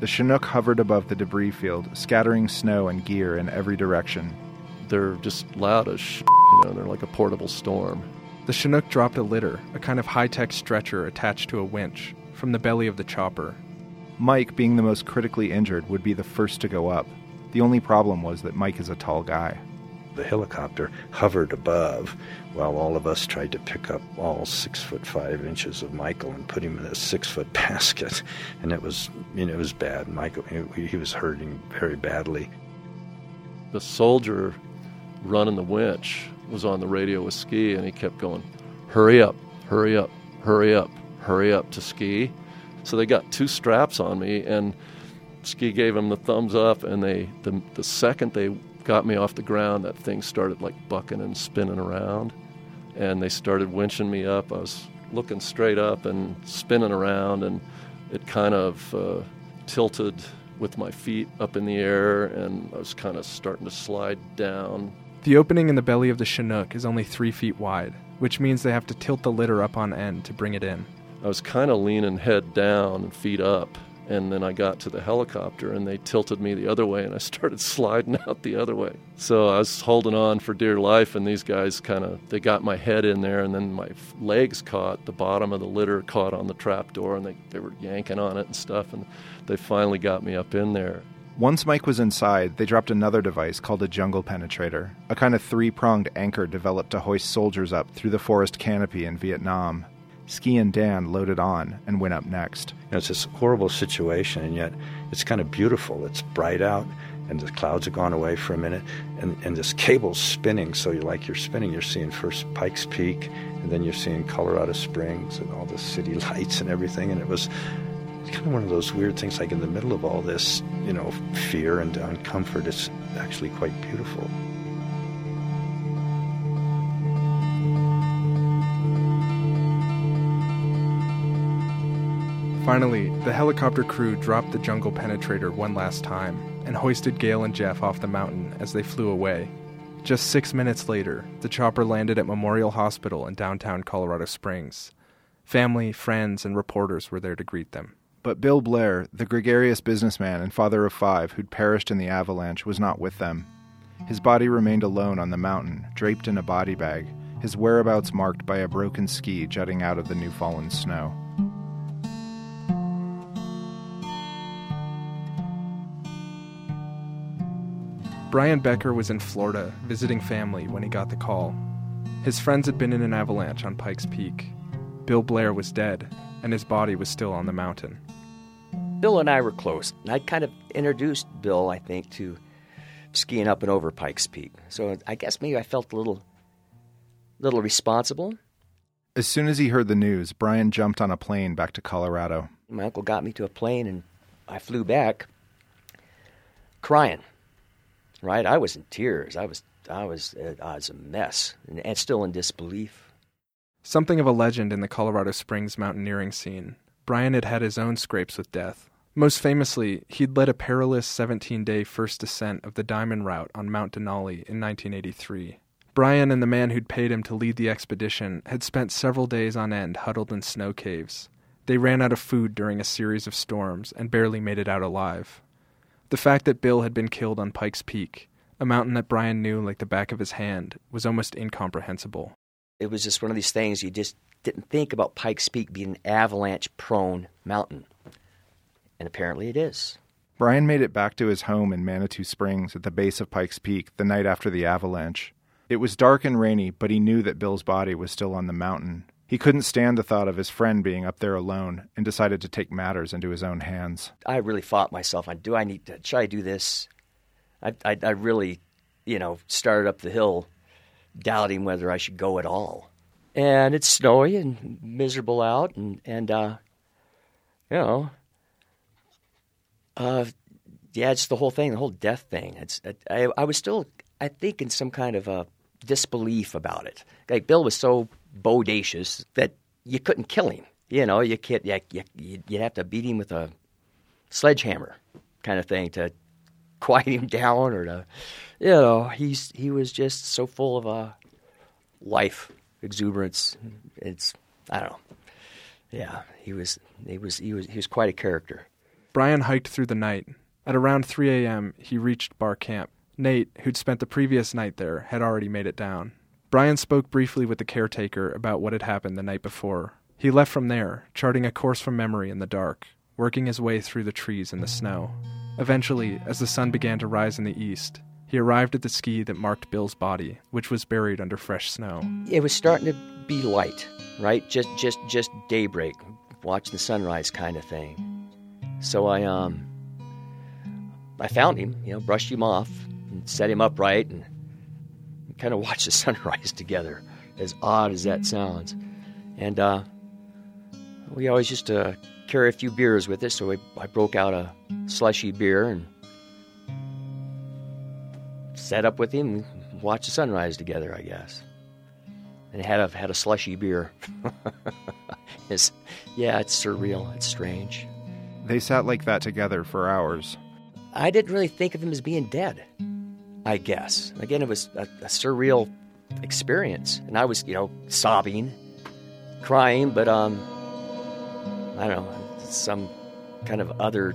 The Chinook hovered above the debris field, scattering snow and gear in every direction. They're just loud as sh- you know, they're like a portable storm. The Chinook dropped a litter, a kind of high tech stretcher attached to a winch, from the belly of the chopper. Mike, being the most critically injured, would be the first to go up. The only problem was that Mike is a tall guy. The helicopter hovered above while all of us tried to pick up all six foot five inches of Michael and put him in a six foot basket. And it was, you know, it was bad. Michael, he, he was hurting very badly. The soldier running the winch was on the radio with Ski, and he kept going, Hurry up, hurry up, hurry up, hurry up to Ski. So they got two straps on me, and ski gave them the thumbs up. And they, the, the second they got me off the ground, that thing started like bucking and spinning around. And they started winching me up. I was looking straight up and spinning around, and it kind of uh, tilted with my feet up in the air, and I was kind of starting to slide down. The opening in the belly of the Chinook is only three feet wide, which means they have to tilt the litter up on end to bring it in. I was kind of leaning head down and feet up, and then I got to the helicopter and they tilted me the other way and I started sliding out the other way. So I was holding on for dear life and these guys kind of they got my head in there and then my legs caught the bottom of the litter caught on the trap door and they, they were yanking on it and stuff and they finally got me up in there. Once Mike was inside, they dropped another device called a jungle penetrator, a kind of three pronged anchor developed to hoist soldiers up through the forest canopy in Vietnam. Ski and Dan loaded on and went up next. You know, it's this horrible situation, and yet it's kind of beautiful. It's bright out, and the clouds have gone away for a minute, and, and this cable's spinning. So you're like you're spinning. You're seeing first Pikes Peak, and then you're seeing Colorado Springs and all the city lights and everything. And it was kind of one of those weird things. Like in the middle of all this, you know, fear and uncomfort, it's actually quite beautiful. Finally, the helicopter crew dropped the jungle penetrator one last time and hoisted Gail and Jeff off the mountain as they flew away. Just six minutes later, the chopper landed at Memorial Hospital in downtown Colorado Springs. Family, friends, and reporters were there to greet them. But Bill Blair, the gregarious businessman and father of five who'd perished in the avalanche, was not with them. His body remained alone on the mountain, draped in a body bag, his whereabouts marked by a broken ski jutting out of the new fallen snow. Brian Becker was in Florida visiting family when he got the call. His friends had been in an avalanche on Pikes Peak. Bill Blair was dead, and his body was still on the mountain. Bill and I were close. I kind of introduced Bill, I think, to skiing up and over Pikes Peak. So I guess maybe I felt a little, little responsible. As soon as he heard the news, Brian jumped on a plane back to Colorado. My uncle got me to a plane, and I flew back crying right? I was in tears. I was I was I was a mess and, and still in disbelief. Something of a legend in the Colorado Springs mountaineering scene. Brian had had his own scrapes with death. Most famously, he'd led a perilous 17 day first descent of the Diamond Route on Mount Denali in 1983. Brian and the man who'd paid him to lead the expedition had spent several days on end huddled in snow caves. They ran out of food during a series of storms and barely made it out alive. The fact that Bill had been killed on Pikes Peak, a mountain that Brian knew like the back of his hand, was almost incomprehensible. It was just one of these things you just didn't think about Pikes Peak being an avalanche prone mountain. And apparently it is. Brian made it back to his home in Manitou Springs at the base of Pikes Peak the night after the avalanche. It was dark and rainy, but he knew that Bill's body was still on the mountain. He couldn't stand the thought of his friend being up there alone and decided to take matters into his own hands. I really fought myself on do I need to, should I do this? I, I, I really, you know, started up the hill doubting whether I should go at all. And it's snowy and miserable out, and, and uh, you know, uh, yeah, it's the whole thing, the whole death thing. It's I, I was still, I think, in some kind of a disbelief about it. Like Bill was so bodacious that you couldn't kill him. You know, you can't. You, you, you'd have to beat him with a sledgehammer, kind of thing, to quiet him down or to, you know, he's he was just so full of uh, life, exuberance. It's I don't know. Yeah, he was he was he was he was quite a character. Brian hiked through the night. At around 3 a.m., he reached Barr Camp. Nate, who'd spent the previous night there, had already made it down. Brian spoke briefly with the caretaker about what had happened the night before. He left from there, charting a course from memory in the dark, working his way through the trees and the snow. Eventually, as the sun began to rise in the east, he arrived at the ski that marked Bill's body, which was buried under fresh snow. It was starting to be light, right? Just just just daybreak, watch the sunrise kind of thing. So I um I found him, you know, brushed him off and set him upright and kind of watch the sunrise together, as odd as that sounds. And uh, We always used to carry a few beers with us, so we, I broke out a slushy beer and sat up with him and watched the sunrise together, I guess. And had a, had a slushy beer. it's, yeah, it's surreal. It's strange. They sat like that together for hours. I didn't really think of him as being dead, I guess. Again, it was a, a surreal experience. And I was, you know, sobbing, crying, but, um, I don't know, some kind of other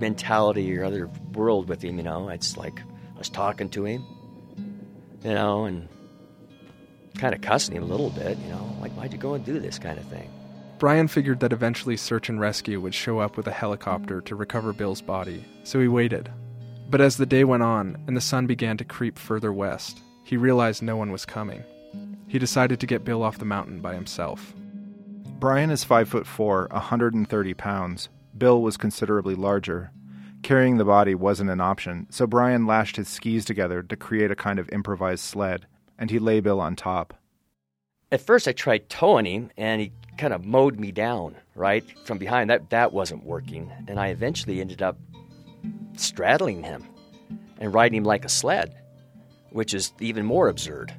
mentality or other world with him, you know. It's like I was talking to him, you know, and kind of cussing him a little bit, you know, like, why'd you go and do this kind of thing? Brian figured that eventually search and rescue would show up with a helicopter to recover Bill's body, so he waited. But as the day went on and the sun began to creep further west, he realized no one was coming. He decided to get Bill off the mountain by himself. Brian is 5 foot 4, 130 pounds. Bill was considerably larger. Carrying the body wasn't an option, so Brian lashed his skis together to create a kind of improvised sled, and he lay Bill on top. At first, I tried towing him, and he kind of mowed me down, right, from behind. That, that wasn't working, and I eventually ended up straddling him and riding him like a sled, which is even more absurd.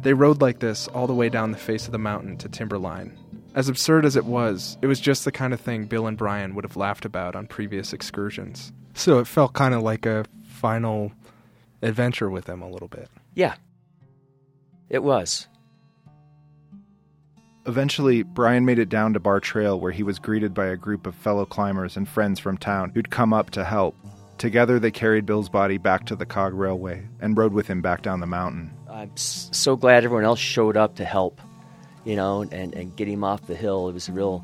They rode like this all the way down the face of the mountain to Timberline. As absurd as it was, it was just the kind of thing Bill and Brian would have laughed about on previous excursions. So it felt kind of like a final adventure with them a little bit. Yeah, it was. Eventually, Brian made it down to Barr Trail where he was greeted by a group of fellow climbers and friends from town who'd come up to help. Together, they carried Bill's body back to the Cog Railway and rode with him back down the mountain. I'm so glad everyone else showed up to help, you know, and, and get him off the hill. It was a real,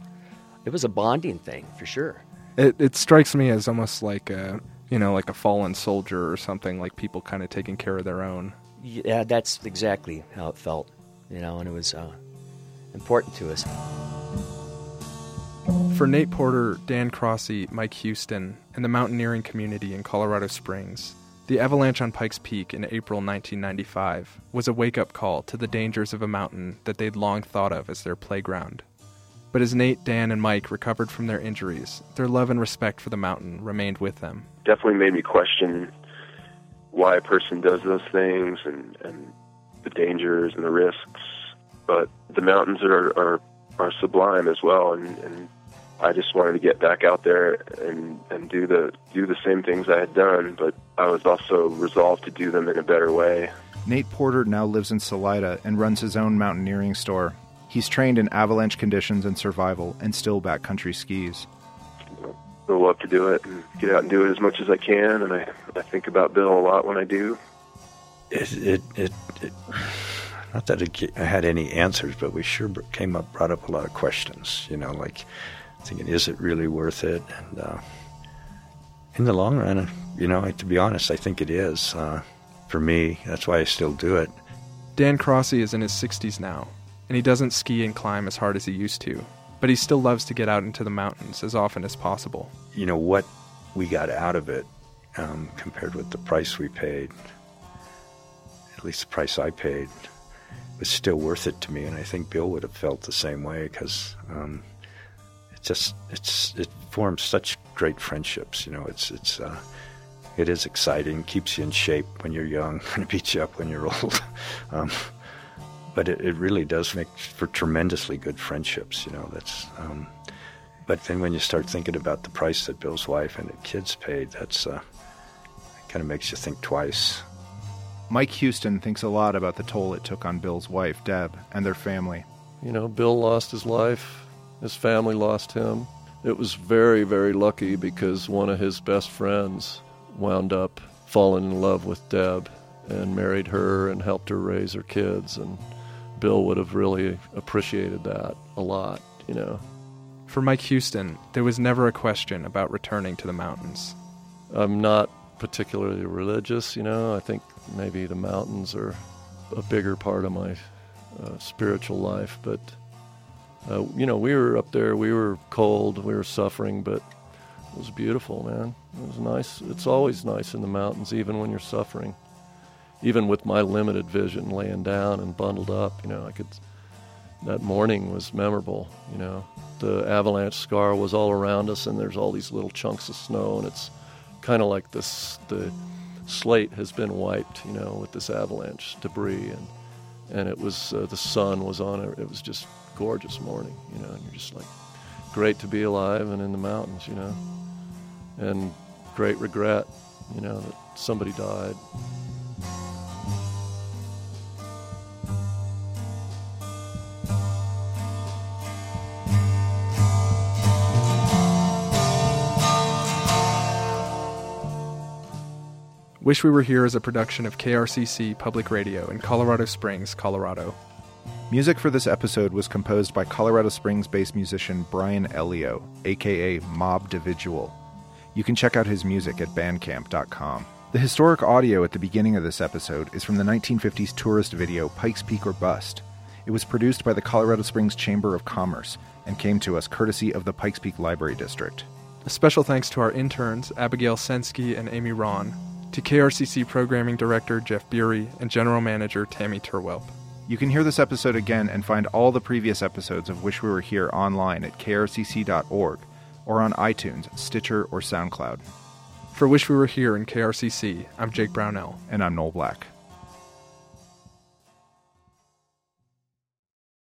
it was a bonding thing for sure. It, it strikes me as almost like a, you know, like a fallen soldier or something, like people kind of taking care of their own. Yeah, that's exactly how it felt, you know, and it was uh, important to us. For Nate Porter, Dan Crossy, Mike Houston, and the mountaineering community in Colorado Springs, the avalanche on Pikes Peak in April 1995 was a wake up call to the dangers of a mountain that they'd long thought of as their playground. But as Nate, Dan, and Mike recovered from their injuries, their love and respect for the mountain remained with them. Definitely made me question why a person does those things and, and the dangers and the risks. But the mountains are, are, are sublime as well, and, and I just wanted to get back out there and, and do the do the same things I had done, but I was also resolved to do them in a better way. Nate Porter now lives in Salida and runs his own mountaineering store. He's trained in avalanche conditions and survival and still backcountry skis. I love to do it and get out and do it as much as I can, and I, I think about Bill a lot when I do. It, it, it, it not that it had any answers, but we sure came up, brought up a lot of questions. You know, like thinking, is it really worth it? And uh, in the long run, you know, to be honest, I think it is. Uh, for me, that's why I still do it. Dan Crossy is in his 60s now, and he doesn't ski and climb as hard as he used to, but he still loves to get out into the mountains as often as possible. You know, what we got out of it um, compared with the price we paid, at least the price I paid, was still worth it to me, and I think Bill would have felt the same way because um, it just it's it forms such great friendships. You know, it's it's uh, it is exciting, keeps you in shape when you're young, and beats you up when you're old. um, but it, it, really does make for tremendously good friendships. You know, that's. Um, but then when you start thinking about the price that Bill's wife and the kids paid, that's uh, kind of makes you think twice. Mike Houston thinks a lot about the toll it took on Bill's wife, Deb, and their family. You know, Bill lost his life, his family lost him. It was very, very lucky because one of his best friends wound up falling in love with Deb and married her and helped her raise her kids. And Bill would have really appreciated that a lot, you know. For Mike Houston, there was never a question about returning to the mountains. I'm not particularly religious, you know. I think maybe the mountains are a bigger part of my uh, spiritual life. But, uh, you know, we were up there, we were cold, we were suffering, but it was beautiful, man. It was nice. It's always nice in the mountains, even when you're suffering. Even with my limited vision, laying down and bundled up, you know, I could that morning was memorable. You know, the avalanche scar was all around us, and there's all these little chunks of snow, and it's kind of like this the slate has been wiped, you know, with this avalanche debris, and and it was uh, the sun was on it. It was just gorgeous morning, you know, and you're just like, great to be alive and in the mountains, you know, and great regret, you know, that somebody died. Wish We Were Here is a production of KRCC Public Radio in Colorado Springs, Colorado. Music for this episode was composed by Colorado Springs based musician Brian Elio, aka Mob Dividual. You can check out his music at bandcamp.com. The historic audio at the beginning of this episode is from the 1950s tourist video Pikes Peak or Bust. It was produced by the Colorado Springs Chamber of Commerce and came to us courtesy of the Pikes Peak Library District. A special thanks to our interns, Abigail Sensky and Amy Ron, to KRCC Programming Director Jeff Beery and General Manager Tammy Terwelp. You can hear this episode again and find all the previous episodes of Wish We Were Here online at krcc.org or on iTunes, Stitcher, or SoundCloud. For Wish We Were Here in KRCC, I'm Jake Brownell. And I'm Noel Black.